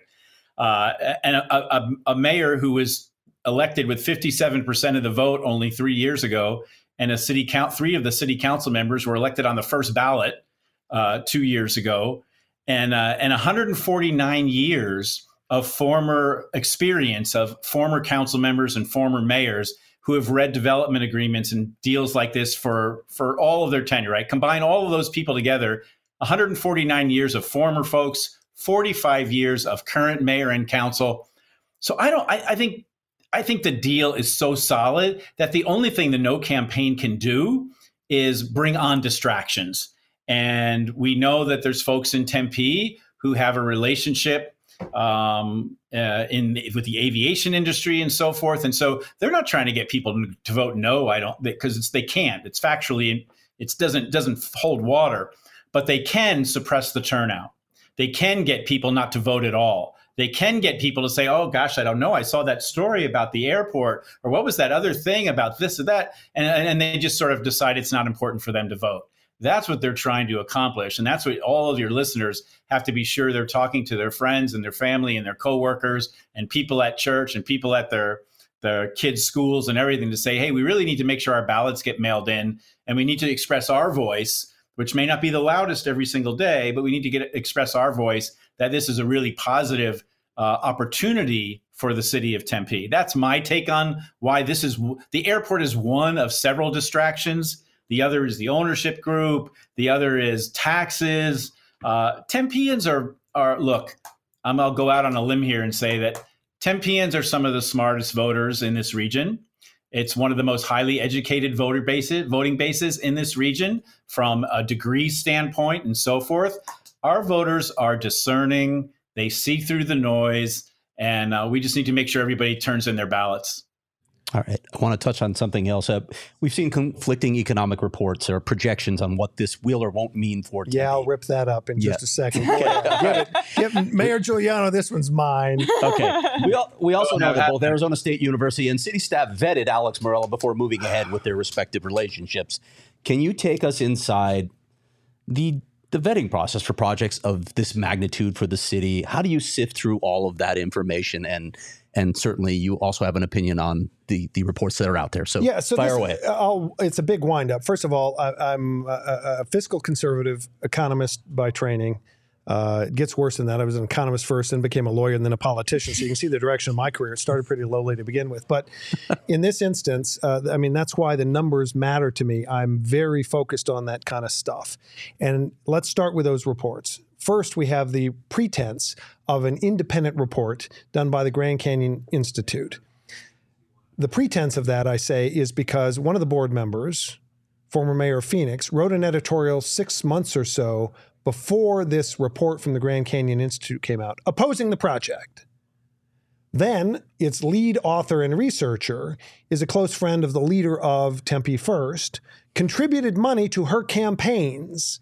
Uh, and a, a, a, mayor who was elected with 57% of the vote only three years ago, and a city count, three of the city council members were elected on the first ballot uh, two years ago, and uh, and 149 years of former experience of former council members and former mayors who have read development agreements and deals like this for for all of their tenure. Right, combine all of those people together, 149 years of former folks, 45 years of current mayor and council. So I don't. I, I think I think the deal is so solid that the only thing the no campaign can do is bring on distractions. And we know that there's folks in Tempe who have a relationship um, uh, in with the aviation industry and so forth, and so they're not trying to get people to vote no. I don't because it's they can't. It's factually it doesn't doesn't hold water, but they can suppress the turnout. They can get people not to vote at all. They can get people to say, "Oh gosh, I don't know. I saw that story about the airport, or what was that other thing about this or that," and and they just sort of decide it's not important for them to vote. That's what they're trying to accomplish. And that's what all of your listeners have to be sure they're talking to their friends and their family and their coworkers and people at church and people at their their kids' schools and everything to say, hey, we really need to make sure our ballots get mailed in and we need to express our voice, which may not be the loudest every single day, but we need to get express our voice that this is a really positive uh, opportunity for the city of Tempe. That's my take on why this is the airport is one of several distractions the other is the ownership group. The other is taxes. Uh, Tempeans are are look. I'll go out on a limb here and say that Tempeans are some of the smartest voters in this region. It's one of the most highly educated voter bases, voting bases in this region from a degree standpoint and so forth. Our voters are discerning. They see through the noise, and uh, we just need to make sure everybody turns in their ballots. All right. I want to touch on something else. Uh, we've seen conflicting economic reports or projections on what this will or won't mean for. Yeah, I'll rip that up in yeah. just a second. Get it. Get Mayor Giuliano, this one's mine. Okay. We, al- we also know that both Arizona State University and city staff vetted Alex Meruelo before moving ahead with their respective relationships. Can you take us inside the the vetting process for projects of this magnitude for the city? How do you sift through all of that information and and certainly you also have an opinion on the the reports that are out there. So yeah, so fire away. I'll, it's a big windup. First of all, I, am a, a, fiscal conservative economist by training. Uh, it gets worse than that. I was an economist first, and became a lawyer, and then a politician. So you can see the direction of my career. It started pretty lowly to begin with, but in this instance, uh, I mean that's why the numbers matter to me. I'm very focused on that kind of stuff. And let's start with those reports. First, we have the pretense of an independent report done by the Grand Canyon Institute. The pretense of that, I say, is because one of the board members, former Mayor Phoenix, wrote an editorial six months or so before this report from the Grand Canyon Institute came out, opposing the project. Then its lead author and researcher is a close friend of the leader of Tempe First, contributed money to her campaigns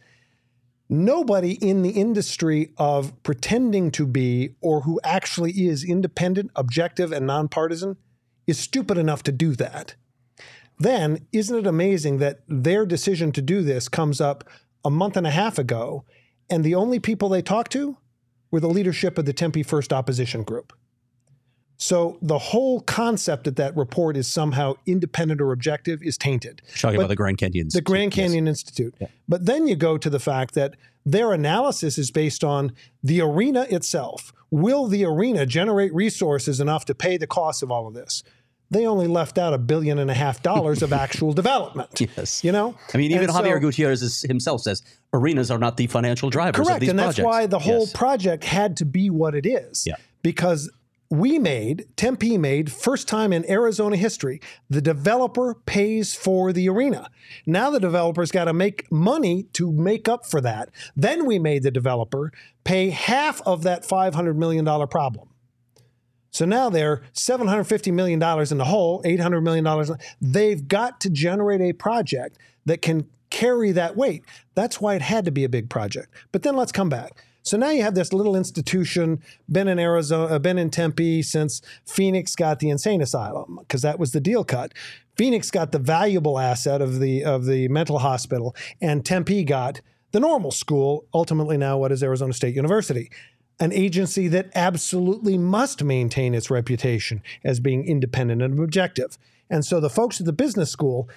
nobody in the industry of pretending to be or who actually is independent, objective, and nonpartisan is stupid enough to do that. Then, isn't it amazing that their decision to do this comes up a month and a half ago, and the only people they talked to were the leadership of the Tempe First Opposition Group? So the whole concept that that report is somehow independent or objective is tainted. You're talking but about the Grand Canyon Institute. The Grand Canyon yes. Institute. Yeah. But then you go to the fact that their analysis is based on the arena itself. Will the arena generate resources enough to pay the cost of all of this? They only left out a billion and a half dollars of actual development. Yes. You know? I mean, even and Xavier so, Gutierrez himself says arenas are not the financial drivers correct, of these and projects. that's why the whole yes. project had to be what it is. Yeah. Because we made, Tempe made, first time in Arizona history, the developer pays for the arena. Now the developer's got to make money to make up for that. Then we made the developer pay half of that $500 million problem. So now they're $750 million in the hole, $800 million. They've got to generate a project that can carry that weight. That's why it had to be a big project. But then let's come back. So now you have this little institution, been in Arizona, uh, been in Tempe since Phoenix got the insane asylum, because that was the deal cut. Phoenix got the valuable asset of the of the mental hospital, and Tempe got the normal school, ultimately now what is Arizona State University an agency that absolutely must maintain its reputation as being independent and objective. And so the folks at the business school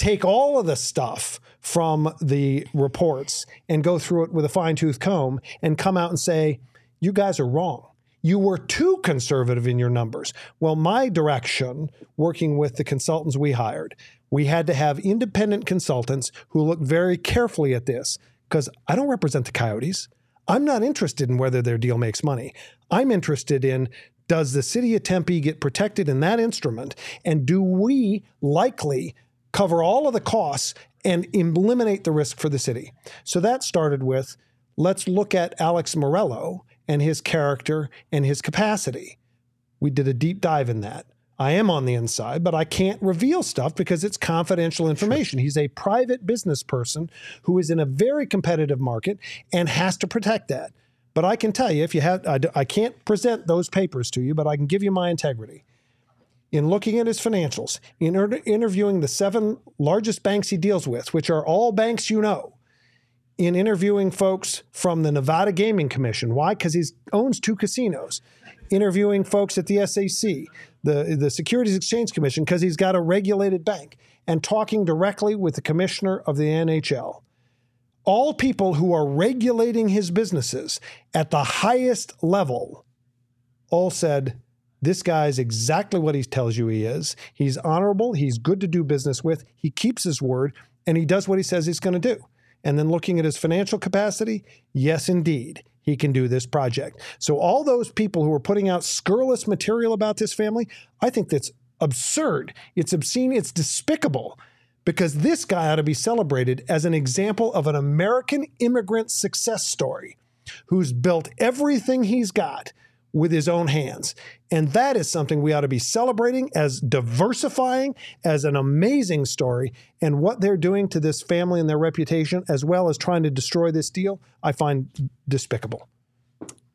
take all of the stuff from the reports and go through it with a fine tooth comb and come out and say, you guys are wrong. You were too conservative in your numbers. Well, my direction, working with the consultants we hired, we had to have independent consultants who looked very carefully at this because I don't represent the coyotes. I'm not interested in whether their deal makes money. I'm interested in does the city of Tempe get protected in that instrument? And do we likely cover all of the costs and eliminate the risk for the city? So that started with let's look at Alex Meruelo and his character and his capacity. We did a deep dive in that. I am on the inside, but I can't reveal stuff because it's confidential information. Sure. He's a private business person who is in a very competitive market and has to protect that. But I can tell you, if you have, I, I can't present those papers to you, but I can give you my integrity. In looking at his financials, in inter- interviewing the seven largest banks he deals with, which are all banks you know, in interviewing folks from the Nevada Gaming Commission. Why? Because he owns two casinos. Interviewing folks at the SEC, the, the Securities Exchange Commission because he's got a regulated bank and talking directly with the commissioner of the NHL. All people who are regulating his businesses at the highest level all said, This guy's exactly what he tells you he is. He's honorable, he's good to do business with, he keeps his word, and he does what he says he's going to do. And then looking at his financial capacity, yes, indeed he can do this project. So, all those people who are putting out scurrilous material about this family, I think that's absurd. It's obscene. It's despicable because this guy ought to be celebrated as an example of an American immigrant success story who's built everything he's got with his own hands. And that is something we ought to be celebrating as diversifying, as an amazing story. And what they're doing to this family and their reputation, as well as trying to destroy this deal, I find despicable.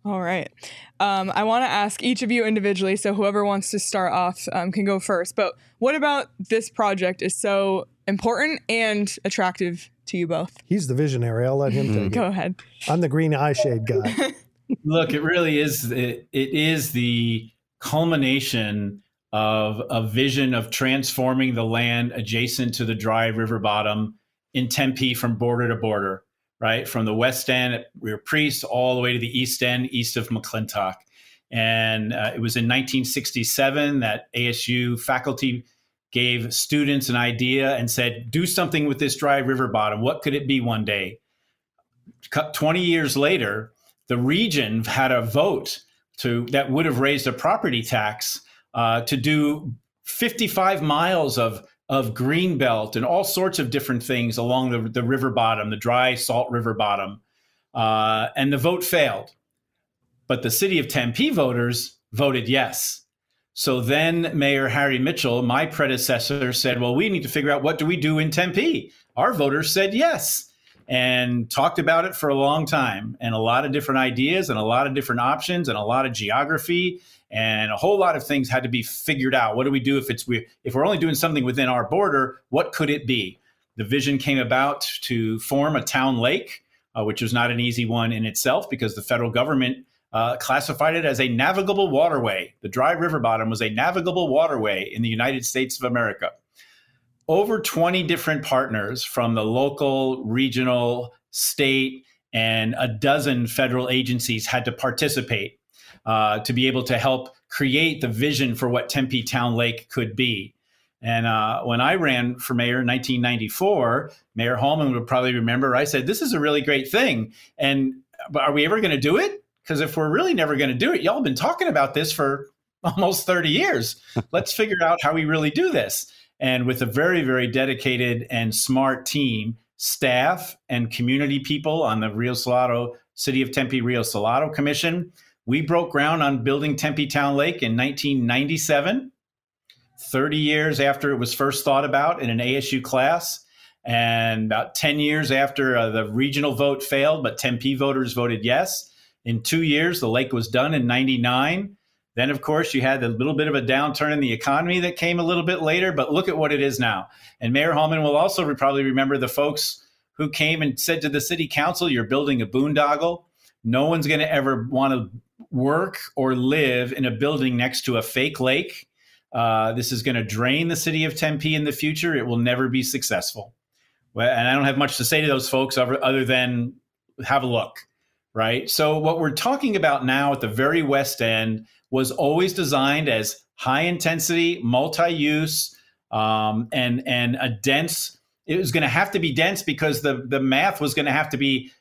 All right. Um, I want to ask each of you individually, so whoever wants to start off um, can go first. But what about this project is so important and attractive to you both? He's the visionary. I'll let him take it. Go ahead. I'm the green eye shade guy. Look, it really is. It, it is the culmination of a vision of transforming the land adjacent to the dry river bottom in Tempe from border to border, right? From the west end at Rio Priest all the way to the east end, east of McClintock. And uh, it was in 1967 that ASU faculty gave students an idea and said, do something with this dry river bottom. What could it be one day? 20 years later, the region had a vote to that would have raised a property tax uh, to do 55 miles of of green belt and all sorts of different things along the, the river bottom, the dry salt river bottom. Uh, and the vote failed. But the city of Tempe voters voted yes. So then Mayor Harry Mitchell, my predecessor, said, Well, we need to figure out what do we do in Tempe? Our voters said yes and talked about it for a long time and a lot of different ideas and a lot of different options and a lot of geography and a whole lot of things had to be figured out. What do we do if it's if we're only doing something within our border? What could it be? The vision came about to form a town lake, uh, which was not an easy one in itself because the federal government uh, classified it as a navigable waterway. The dry river bottom was a navigable waterway in the United States of America over 20 different partners from the local, regional, state, and a dozen federal agencies had to participate uh, to be able to help create the vision for what Tempe Town Lake could be. And uh, when I ran for mayor in 1994, Mayor Hallman would probably remember I said, This is a really great thing. And but are we ever going to do it? Because if we're really never going to do it, y'all have been talking about this for almost 30 years. Let's figure out how we really do this. And with a very, very dedicated and smart team, staff and community people on the Rio Salado City of Tempe Rio Salado Commission, We broke ground on building Tempe Town Lake in 1997, 30 years after it was first thought about in an ASU class. And about 10 years after uh, the regional vote failed, but Tempe voters voted yes. In two years, the lake was done in 99. Then, of course, you had a little bit of a downturn in the economy that came a little bit later, but look at what it is now. And Mayor Hallman will also probably remember the folks who came and said to the city council, You're building a boondoggle. No one's going to ever want to work or live in a building next to a fake lake. Uh, this is going to drain the city of Tempe in the future. It will never be successful. Well, and I don't have much to say to those folks other than have a look, right? So, what we're talking about now at the very west end was always designed as high intensity, multi use, um, and, and a dense. It was going to have to be dense because the, the math was going to have to be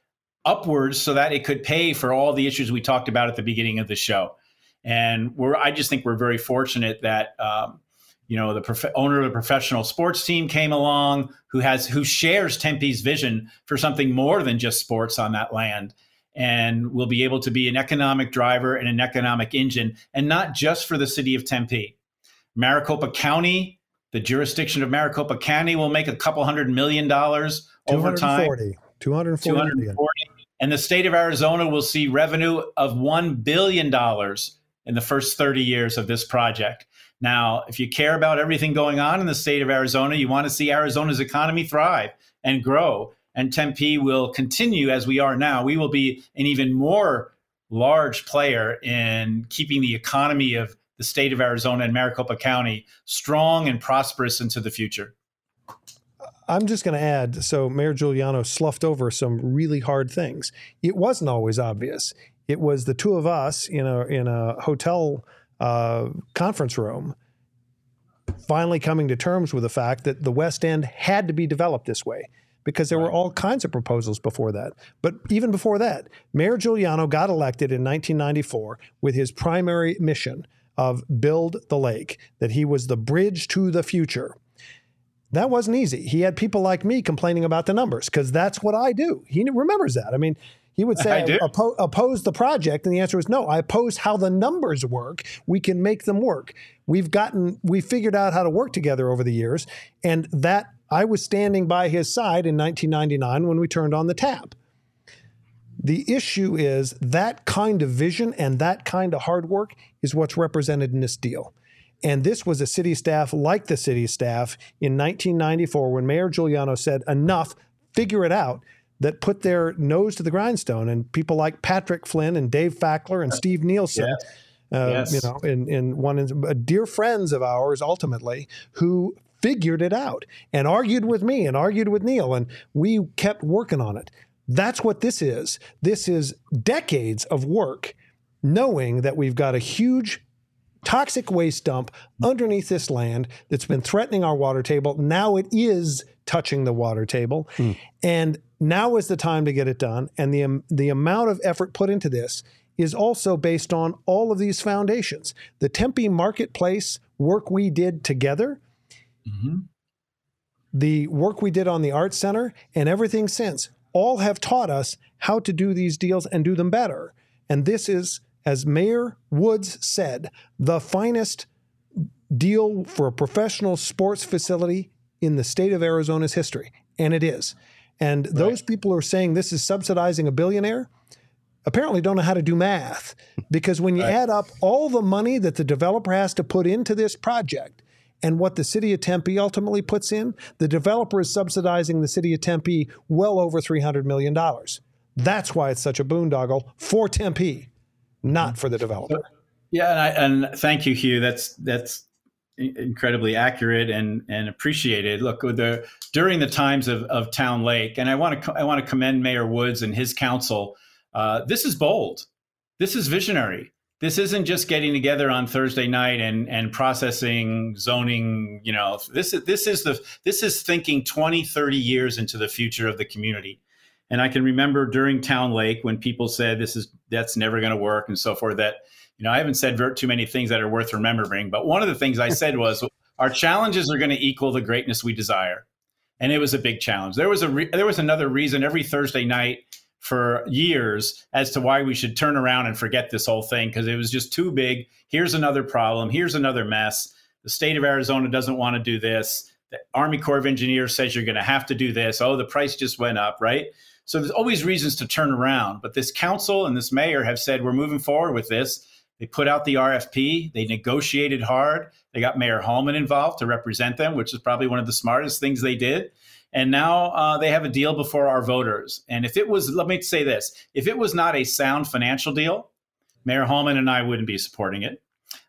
upwards so that it could pay for all the issues we talked about at the beginning of the show. And we're, I just think we're very fortunate that, um, you know, the prof- owner of the professional sports team came along who has, who shares Tempe's vision for something more than just sports on that land and will be able to be an economic driver and an economic engine, and not just for the city of Tempe. Maricopa County, the jurisdiction of Maricopa County, will make a couple hundred million dollars over time. 240. 240, 240 and the state of Arizona will see revenue of $1 billion in the first 30 years of this project. Now, if you care about everything going on in the state of Arizona, you want to see Arizona's economy thrive and grow. And Tempe will continue as we are now. We will be an even more large player in keeping the economy of the state of Arizona and Maricopa County strong and prosperous into the future. I'm just going to add so Mayor Giuliano sloughed over some really hard things. It wasn't always obvious. It was the two of us in a in a hotel uh, conference room finally coming to terms with the fact that the West End had to be developed this way because there right. were all kinds of proposals before that. But even before that, Mayor Giuliano got elected in 1994 with his primary mission of build the lake, that he was the bridge to the future. That wasn't easy. He had people like me complaining about the numbers because that's what I do. He remembers that. I mean, he would say, Oppo- oppose the project. And the answer was no, I oppose how the numbers work. We can make them work. We've gotten, we figured out how to work together over the years. And that I was standing by his side in 1999 when we turned on the tap. The issue is that kind of vision and that kind of hard work is what's represented in this deal. And this was a city staff like the city staff in 1994 when Mayor Giuliano said, enough, figure it out, that put their nose to the grindstone. And people like Patrick Flynn and Dave Fackler and Steve Nielsen. Yes. Uh, yes. You know, in, in one, uh, dear friends of ours, ultimately, who figured it out and argued with me and argued with Neil, and we kept working on it. That's what this is. This is decades of work, knowing that we've got a huge toxic waste dump underneath this land that's been threatening our water table. Now it is touching the water table. Mm. And now is the time to get it done. And the, um, the amount of effort put into this is also based on all of these foundations. The Tempe Marketplace work we did together, mm-hmm. the work we did on the Art Center, and everything since all have taught us how to do these deals and do them better. And this is as Mayor Woods said, the finest deal for a professional sports facility in the state of Arizona's history. And it is. And right. those people who are saying this is subsidizing a billionaire apparently don't know how to do math. Because when you right. add up all the money that the developer has to put into this project and what the city of Tempe ultimately puts in, the developer is subsidizing the city of Tempe well over $300 million. That's why it's such a boondoggle for Tempe not for the developer. Yeah, and, I, and thank you, Hugh. That's that's incredibly accurate and and appreciated. Look, the during the times of, of Town Lake, and I want to I want to commend Mayor Woods and his council. Uh, this is bold. This is visionary. This isn't just getting together on Thursday night and and processing zoning. You know, this is this is the this is thinking 20, 30 years into the future of the community. And I can remember during Town Lake when people said this is that's never going to work and so forth. That you know I haven't said too many things that are worth remembering, but one of the things I said was our challenges are going to equal the greatness we desire, and it was a big challenge. There was a re- there was another reason every Thursday night for years as to why we should turn around and forget this whole thing because it was just too big. Here's another problem. Here's another mess. The state of Arizona doesn't want to do this. The Army Corps of Engineers says you're going to have to do this. Oh, the price just went up, right? So there's always reasons to turn around. But this council and this mayor have said we're moving forward with this. They put out the RFP. They negotiated hard. They got Mayor Hallman involved to represent them, which is probably one of the smartest things they did. And now uh, they have a deal before our voters. And if it was, let me say this if it was not a sound financial deal, Mayor Hallman and I wouldn't be supporting it.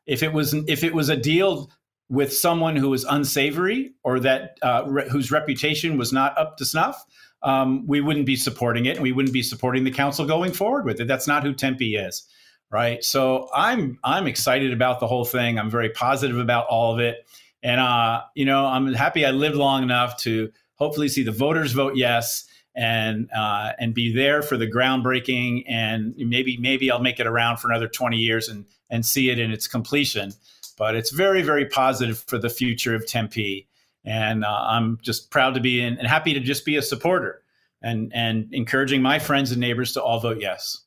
If it was, if it was a deal with someone who was unsavory or that uh, re- whose reputation was not up to snuff, um, we wouldn't be supporting it. We wouldn't be supporting the council going forward with it. That's not who Tempe is, right? So I'm I'm excited about the whole thing. I'm very positive about all of it, and uh, you know I'm happy I lived long enough to hopefully see the voters vote yes and uh, and be there for the groundbreaking and maybe maybe I'll make it around for another 20 years and and see it in its completion. But it's very very positive for the future of Tempe, and uh, I'm just proud to be in and happy to just be a supporter and and encouraging my friends and neighbors to all vote yes.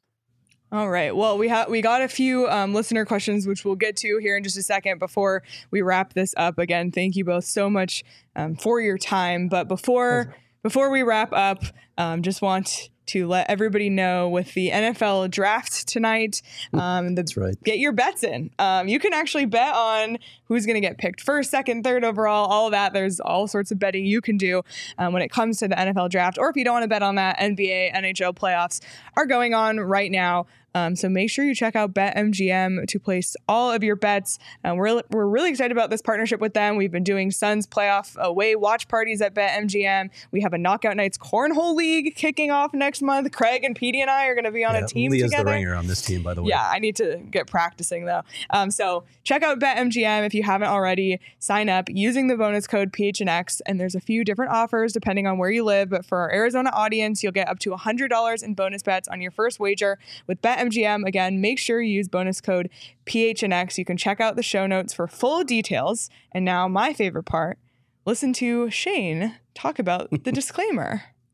All right. Well, we have we got a few um, listener questions, which we'll get to here in just a second. Before we wrap this up, again, thank you both so much um, for your time. But before before we wrap up, um, just want to let everybody know with the NFL draft tonight. Um, the, That's right. Get your bets in. Um, you can actually bet on who's going to get picked first, second, third overall, all of that. There's all sorts of betting you can do um, when it comes to the NFL draft. Or if you don't want to bet on that, NBA, NHL playoffs are going on right now. Um, so make sure you check out BetMGM to place all of your bets. Um, we're, we're really excited about this partnership with them. We've been doing Suns playoff away watch parties at BetMGM. We have a Knockout Nights Cornhole League kicking off next month. Craig and Petey and I are going to be on Yeah, a team Leah's together. the ringer on this team, by the way. Yeah, I need to get practicing though. Um, so check out BetMGM if you haven't already. Sign up using the bonus code PHNX, and there's a few different offers depending on where you live. But for our Arizona audience, you'll get up to $100 in bonus bets on your first wager with BetMGM. Again, make sure you use bonus code PHNX. You can check out the show notes for full details. And now, my favorite part listen to Shane talk about the disclaimer.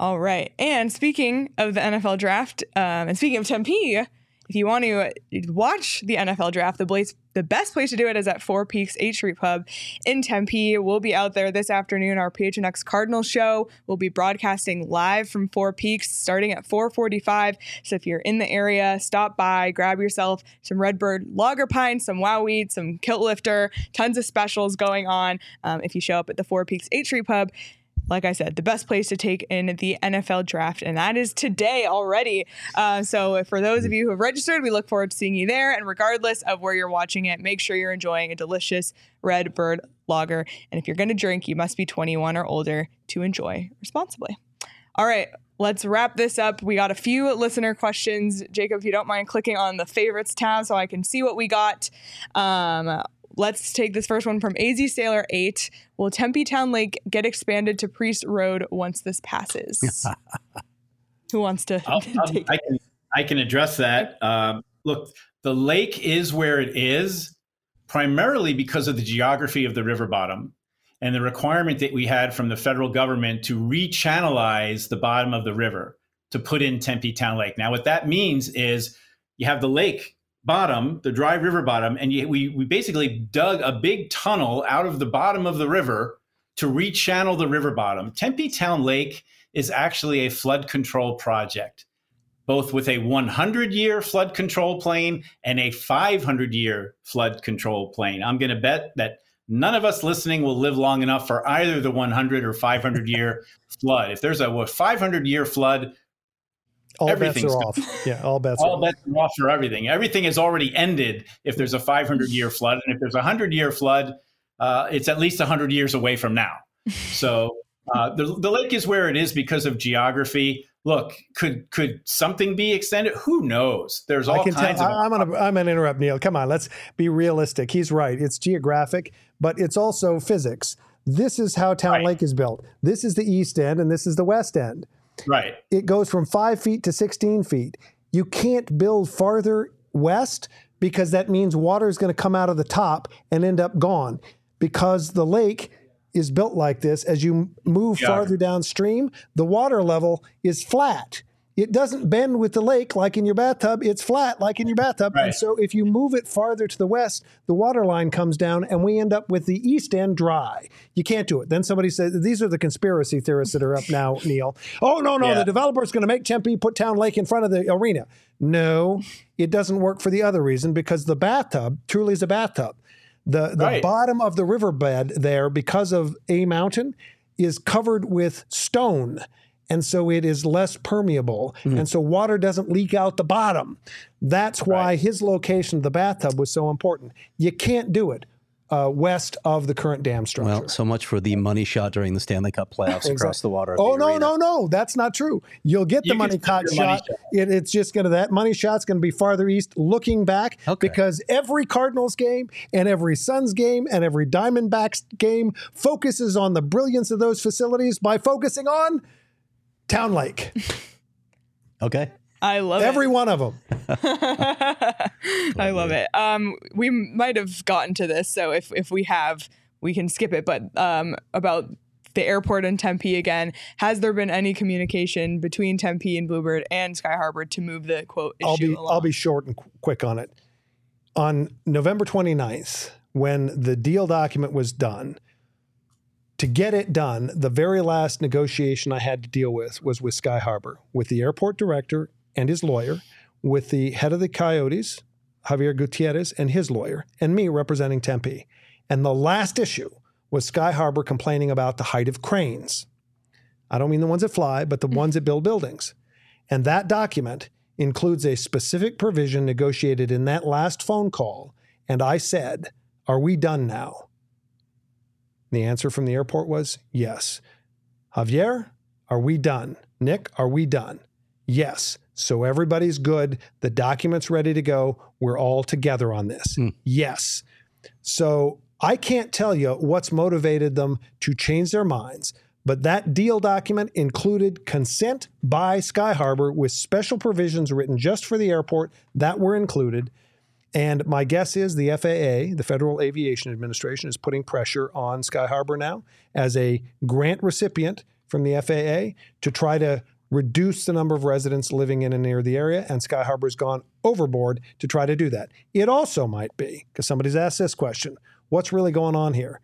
All right. And speaking of the NFL draft, um, and speaking of Tempe, if you want to watch the NFL draft, the place, the best place to do it is at Four Peaks 8th Street Pub in Tempe. We'll be out there this afternoon. Our PHNX Cardinal show will be broadcasting live from Four Peaks starting at 4:45. So if you're in the area, stop by, grab yourself some Redbird Lager Pine, some Wow Weed, some Kilt Lifter, tons of specials going on. Um, if you show up at the Four Peaks 8th Street Pub, like I said, the best place to take in the NFL draft, and that is today already. Uh, so, for those of you who have registered, we look forward to seeing you there. And regardless of where you're watching it, make sure you're enjoying a delicious Red Bird lager. And if you're going to drink, you must be 21 or older to enjoy responsibly. All right, let's wrap this up. We got a few listener questions. Jacob, if you don't mind clicking on the favorites tab so I can see what we got. Um, Let's take this first one from AZ Sailor 8. Will Tempe Town Lake get expanded to Priest Road once this passes? Who wants to I'll, I'll, take I can I can address that. Um, look, the lake is where it is primarily because of the geography of the river bottom and the requirement that we had from the federal government to rechannelize the bottom of the river to put in Tempe Town Lake. Now, what that means is you have the lake bottom, the dry river bottom, and you, we we basically dug a big tunnel out of the bottom of the river to rechannel the river bottom. Tempe Town Lake is actually a flood control project, both with a 100 year flood control plane and a 500 year flood control plane. I'm going to bet that none of us listening will live long enough for either the 100 or 500 year flood. If there's a 500 year flood, All bets are off. Yeah, all bets all are off. bets are off for everything. Everything has already ended if there's a 500 year flood. And if there's a 100 year flood, uh, it's at least 100 years away from now. So Uh, the, the lake is where it is because of geography. Look, could could something be extended? Who knows? There's all kinds tell. of. I, am gonna. I'm gonna interrupt Neil. Come on, let's be realistic. He's right. It's geographic, but it's also physics. This is how Town Right. Lake is built. This is the east end, and this is the west end. Right. It goes from five feet to 16 feet. You can't build farther west because that means water is going to come out of the top and end up gone. Because the lake is built like this, as you move Yeah. farther downstream, the water level is flat. It doesn't bend with the lake like in your bathtub. It's flat like in your bathtub. And so if you move it farther to the west, the water line comes down and we end up with the east end dry. You can't do it. Then somebody says, these are the conspiracy theorists that are up now, Neil. Oh, no, no, Yeah. the developer's going to make Tempe put Town Lake in front of the arena. No, it doesn't work for the other reason because the bathtub truly is a bathtub. The, the Right. bottom of the riverbed there, because of a mountain, is covered with stone. And so it is less permeable. And so water doesn't leak out the bottom. That's why Right. his location of the bathtub was so important. You can't do it uh, west of the current dam structure. Well, so much for the money shot during the Stanley Cup playoffs across the water. Oh the no, arena. no, no! That's not true. You'll get the You money can caught money shot. shot. It, it's just gonna that money shot's gonna be farther east, looking back, Okay. because every Cardinals game and every Suns game and every Diamondbacks game focuses on the brilliance of those facilities by focusing on Town Lake. Okay. I love every it. one of them. I love it. Um, we might have gotten to this, so if if we have, we can skip it. But um, about the airport in Tempe again, has there been any communication between Tempe and Bluebird and Sky Harbor to move the quote issue I'll be along? I'll be short and qu- quick on it. On November 29th, when the deal document was done, to get it done, the very last negotiation I had to deal with was with Sky Harbor, with the airport director and his lawyer, with the head of the Coyotes, Xavier Gutierrez, and his lawyer, and me representing Tempe. And the last issue was Sky Harbor complaining about the height of cranes. I don't mean the ones that fly, but the mm-hmm. ones that build buildings. And that document includes a specific provision negotiated in that last phone call. And I said, Are we done now? The answer from the airport was yes. Xavier, are we done? Nick, are we done? Yes. So everybody's good. The document's ready to go. We're all together on this. Hmm. Yes. So I can't tell you what's motivated them to change their minds, but that deal document included consent by Sky Harbor with special provisions written just for the airport that were included. And my guess is the FAA, the Federal Aviation Administration, is putting pressure on Sky Harbor now as a grant recipient from the FAA to try to reduce the number of residents living in and near the area. And Sky Harbor's gone overboard to try to do that. It also might be, because somebody's asked this question what's really going on here?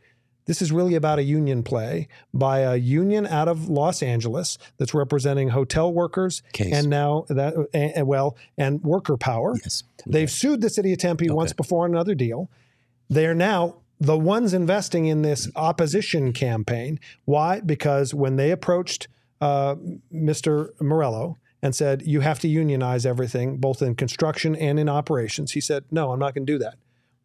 This is really about a union play by a union out of Los Angeles that's representing hotel workers Case. and now that uh, well and worker power. Yes. They've sued the city of Tempe once before on another deal. They are now the ones investing in this opposition campaign. Why? Because when they approached uh, Mr. Meruelo and said, You have to unionize everything, both in construction and in operations, he said, No, I'm not going to do that.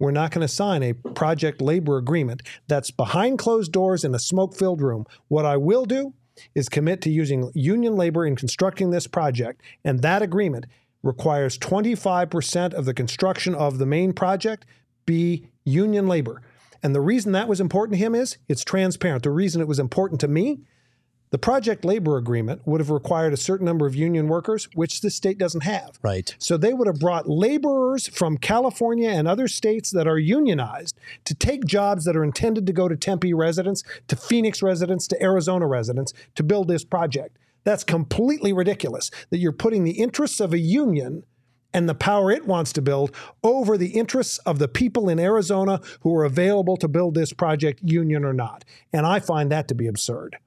We're not going to sign a project labor agreement that's behind closed doors in a smoke filled room. What I will do is commit to using union labor in constructing this project, and that agreement requires 25% of the construction of the main project be union labor. And the reason that was important to him is it's transparent. The reason it was important to me, the project labor agreement would have required a certain number of union workers, which the state doesn't have. Right. So they would have brought laborers from California and other states that are unionized to take jobs that are intended to go to Tempe residents, to Phoenix residents, to Arizona residents to build this project. That's completely ridiculous that you're putting the interests of a union and the power it wants to build over the interests of the people in Arizona who are available to build this project, union or not. And I find that to be absurd.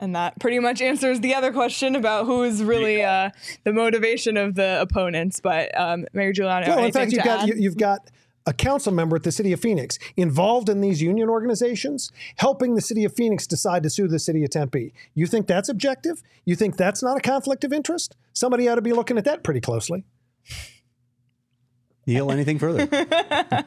And that pretty much answers the other question about who is really uh, the motivation of the opponents. But um, Mayor Giuliano, Well, in fact, you've got you, you've got a council member at the city of Phoenix involved in these union organizations, helping the city of Phoenix decide to sue the city of Tempe. You think that's objective? You think that's not a conflict of interest? Somebody ought to be looking at that pretty closely. Neil, anything further?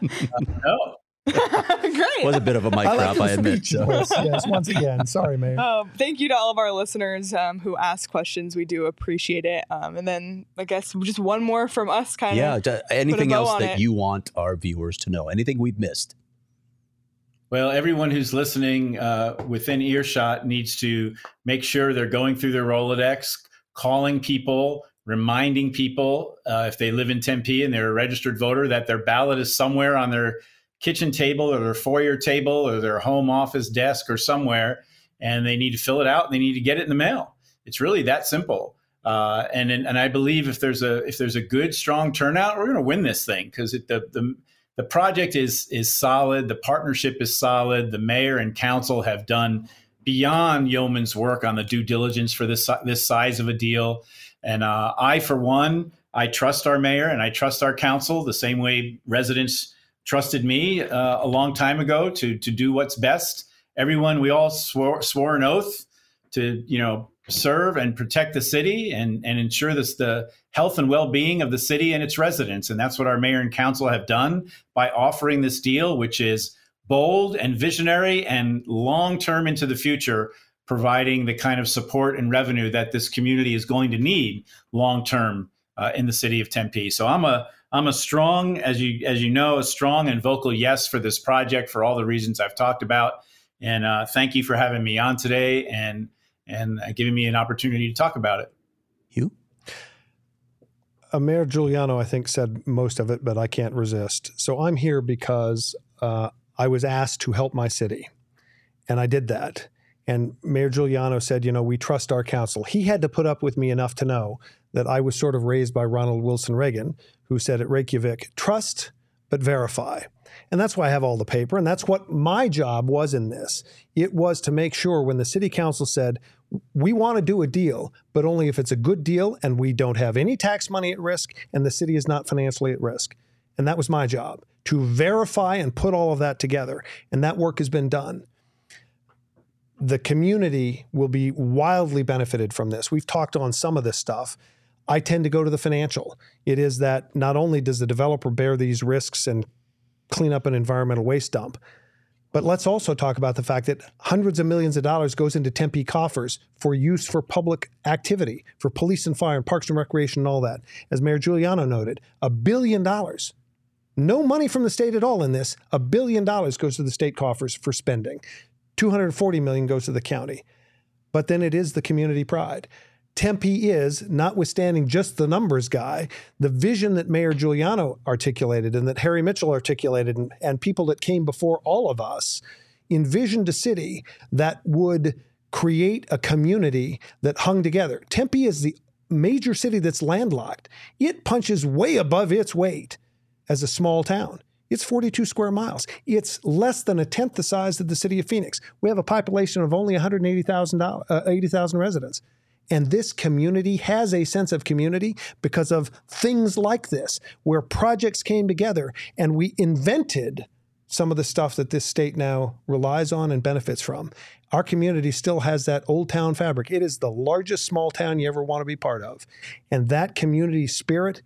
No. Great. was a bit of a mic I drop, like I admit. so. Yes, once again. Sorry, Mayor. Um, thank you to all of our listeners um, who ask questions. We do appreciate it. Um, and then I guess just one more from us, kind Yeah, of. Yeah, anything else that it. you want our viewers to know? Anything we've missed? Well, everyone who's listening uh, within earshot needs to make sure they're going through their Rolodex, calling people, reminding people uh, if they live in Tempe and they're a registered voter that their ballot is somewhere on their kitchen table or their foyer table or their home office desk or somewhere, and they need to fill it out and they need to get it in the mail. It's really that simple. Uh, and and I believe if there's a if there's a good strong turnout, we're going to win this thing because the the the project is is solid. The partnership is solid. The mayor and council have done beyond yeoman's work on the due diligence for this this size of a deal. And uh, I, for one, I trust our mayor and I trust our council the same way residents trusted me uh, a long time ago to to do what's best. Everyone, we all swore swore an oath to you know serve and protect the city and and ensure this the health and well-being of the city and its residents and that's what our mayor and council have done by offering this deal which is bold and visionary and long-term into the future providing the kind of support and revenue that this community is going to need long-term uh, in the city of Tempe so I'm a I'm a strong as you as you know a strong and vocal yes for this project for all the reasons I've talked about and uh, thank you for having me on today and and uh, giving me an opportunity to talk about it. You? Mayor Giuliano, I think, said most of it, but I can't resist. So I'm here because uh, I was asked to help my city, and I did that. And Mayor Giuliano said, you know, we trust our council. He had to put up with me enough to know that I was sort of raised by Ronald Wilson Reagan, who said at Reykjavik, trust but verify. And that's why I have all the paper. And that's what my job was in this. It was to make sure when the city council said, we want to do a deal, but only if it's a good deal and we don't have any tax money at risk and the city is not financially at risk. And that was my job to verify and put all of that together. And that work has been done. The community will be wildly benefited from this. We've talked on some of this stuff. I tend to go to the financial. It is that not only does the developer bear these risks and clean up an environmental waste dump, but let's also talk about the fact that hundreds of millions of dollars goes into Tempe coffers for use for public activity, for police and fire and parks and recreation and all that. As Mayor Giuliano noted, a billion dollars. No money from the state at all in this. A billion dollars goes to the state coffers for spending. 240 million goes to the county. But then it is the community pride. Tempe is, notwithstanding just the numbers guy, the vision that Mayor Giuliano articulated and that Harry Mitchell articulated and, and people that came before all of us envisioned a city that would create a community that hung together. Tempe is the major city that's landlocked. It punches way above its weight as a small town. It's 42 square miles. It's less than a tenth the size of the city of Phoenix. We have a population of only 180,000 uh, 80,000 residents. And this community has a sense of community because of things like this, where projects came together and we invented some of the stuff that this state now relies on and benefits from. Our community still has that old town fabric. It is the largest small town you ever want to be part of. And that community spirit,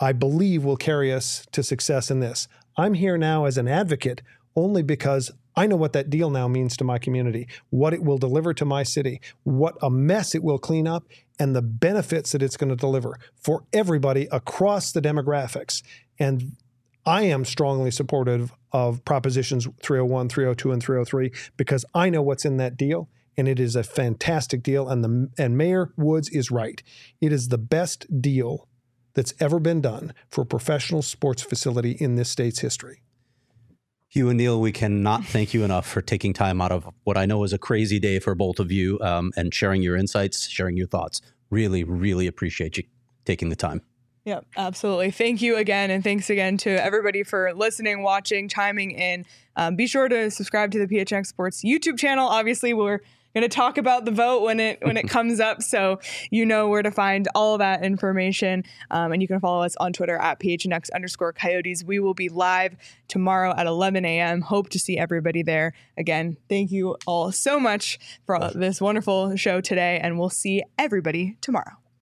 I believe, will carry us to success in this. I'm here now as an advocate only because I know what that deal now means to my community, what it will deliver to my city, what a mess it will clean up, and the benefits that it's going to deliver for everybody across the demographics. And I am strongly supportive of Propositions 301, 302, and 303 because I know what's in that deal. And it is a fantastic deal. And the and Mayor Woods is right. It is the best deal that's ever been done for a professional sports facility in this state's history. Hugh and Neil, we cannot thank you enough for taking time out of what I know is a crazy day for both of you um, and sharing your insights, sharing your thoughts. Really, really appreciate you taking the time. Yep, absolutely. Thank you again. And thanks again to everybody for listening, watching, chiming in. Um, be sure to subscribe to the PHNX Sports YouTube channel. Obviously, we're going to talk about the vote when it when it comes up, so you know where to find all that information. Um, and you can follow us on Twitter at PHNX underscore Coyotes. We will be live tomorrow at 11 a.m. Hope to see everybody there. Again, thank you all so much for this wonderful show today, and we'll see everybody tomorrow.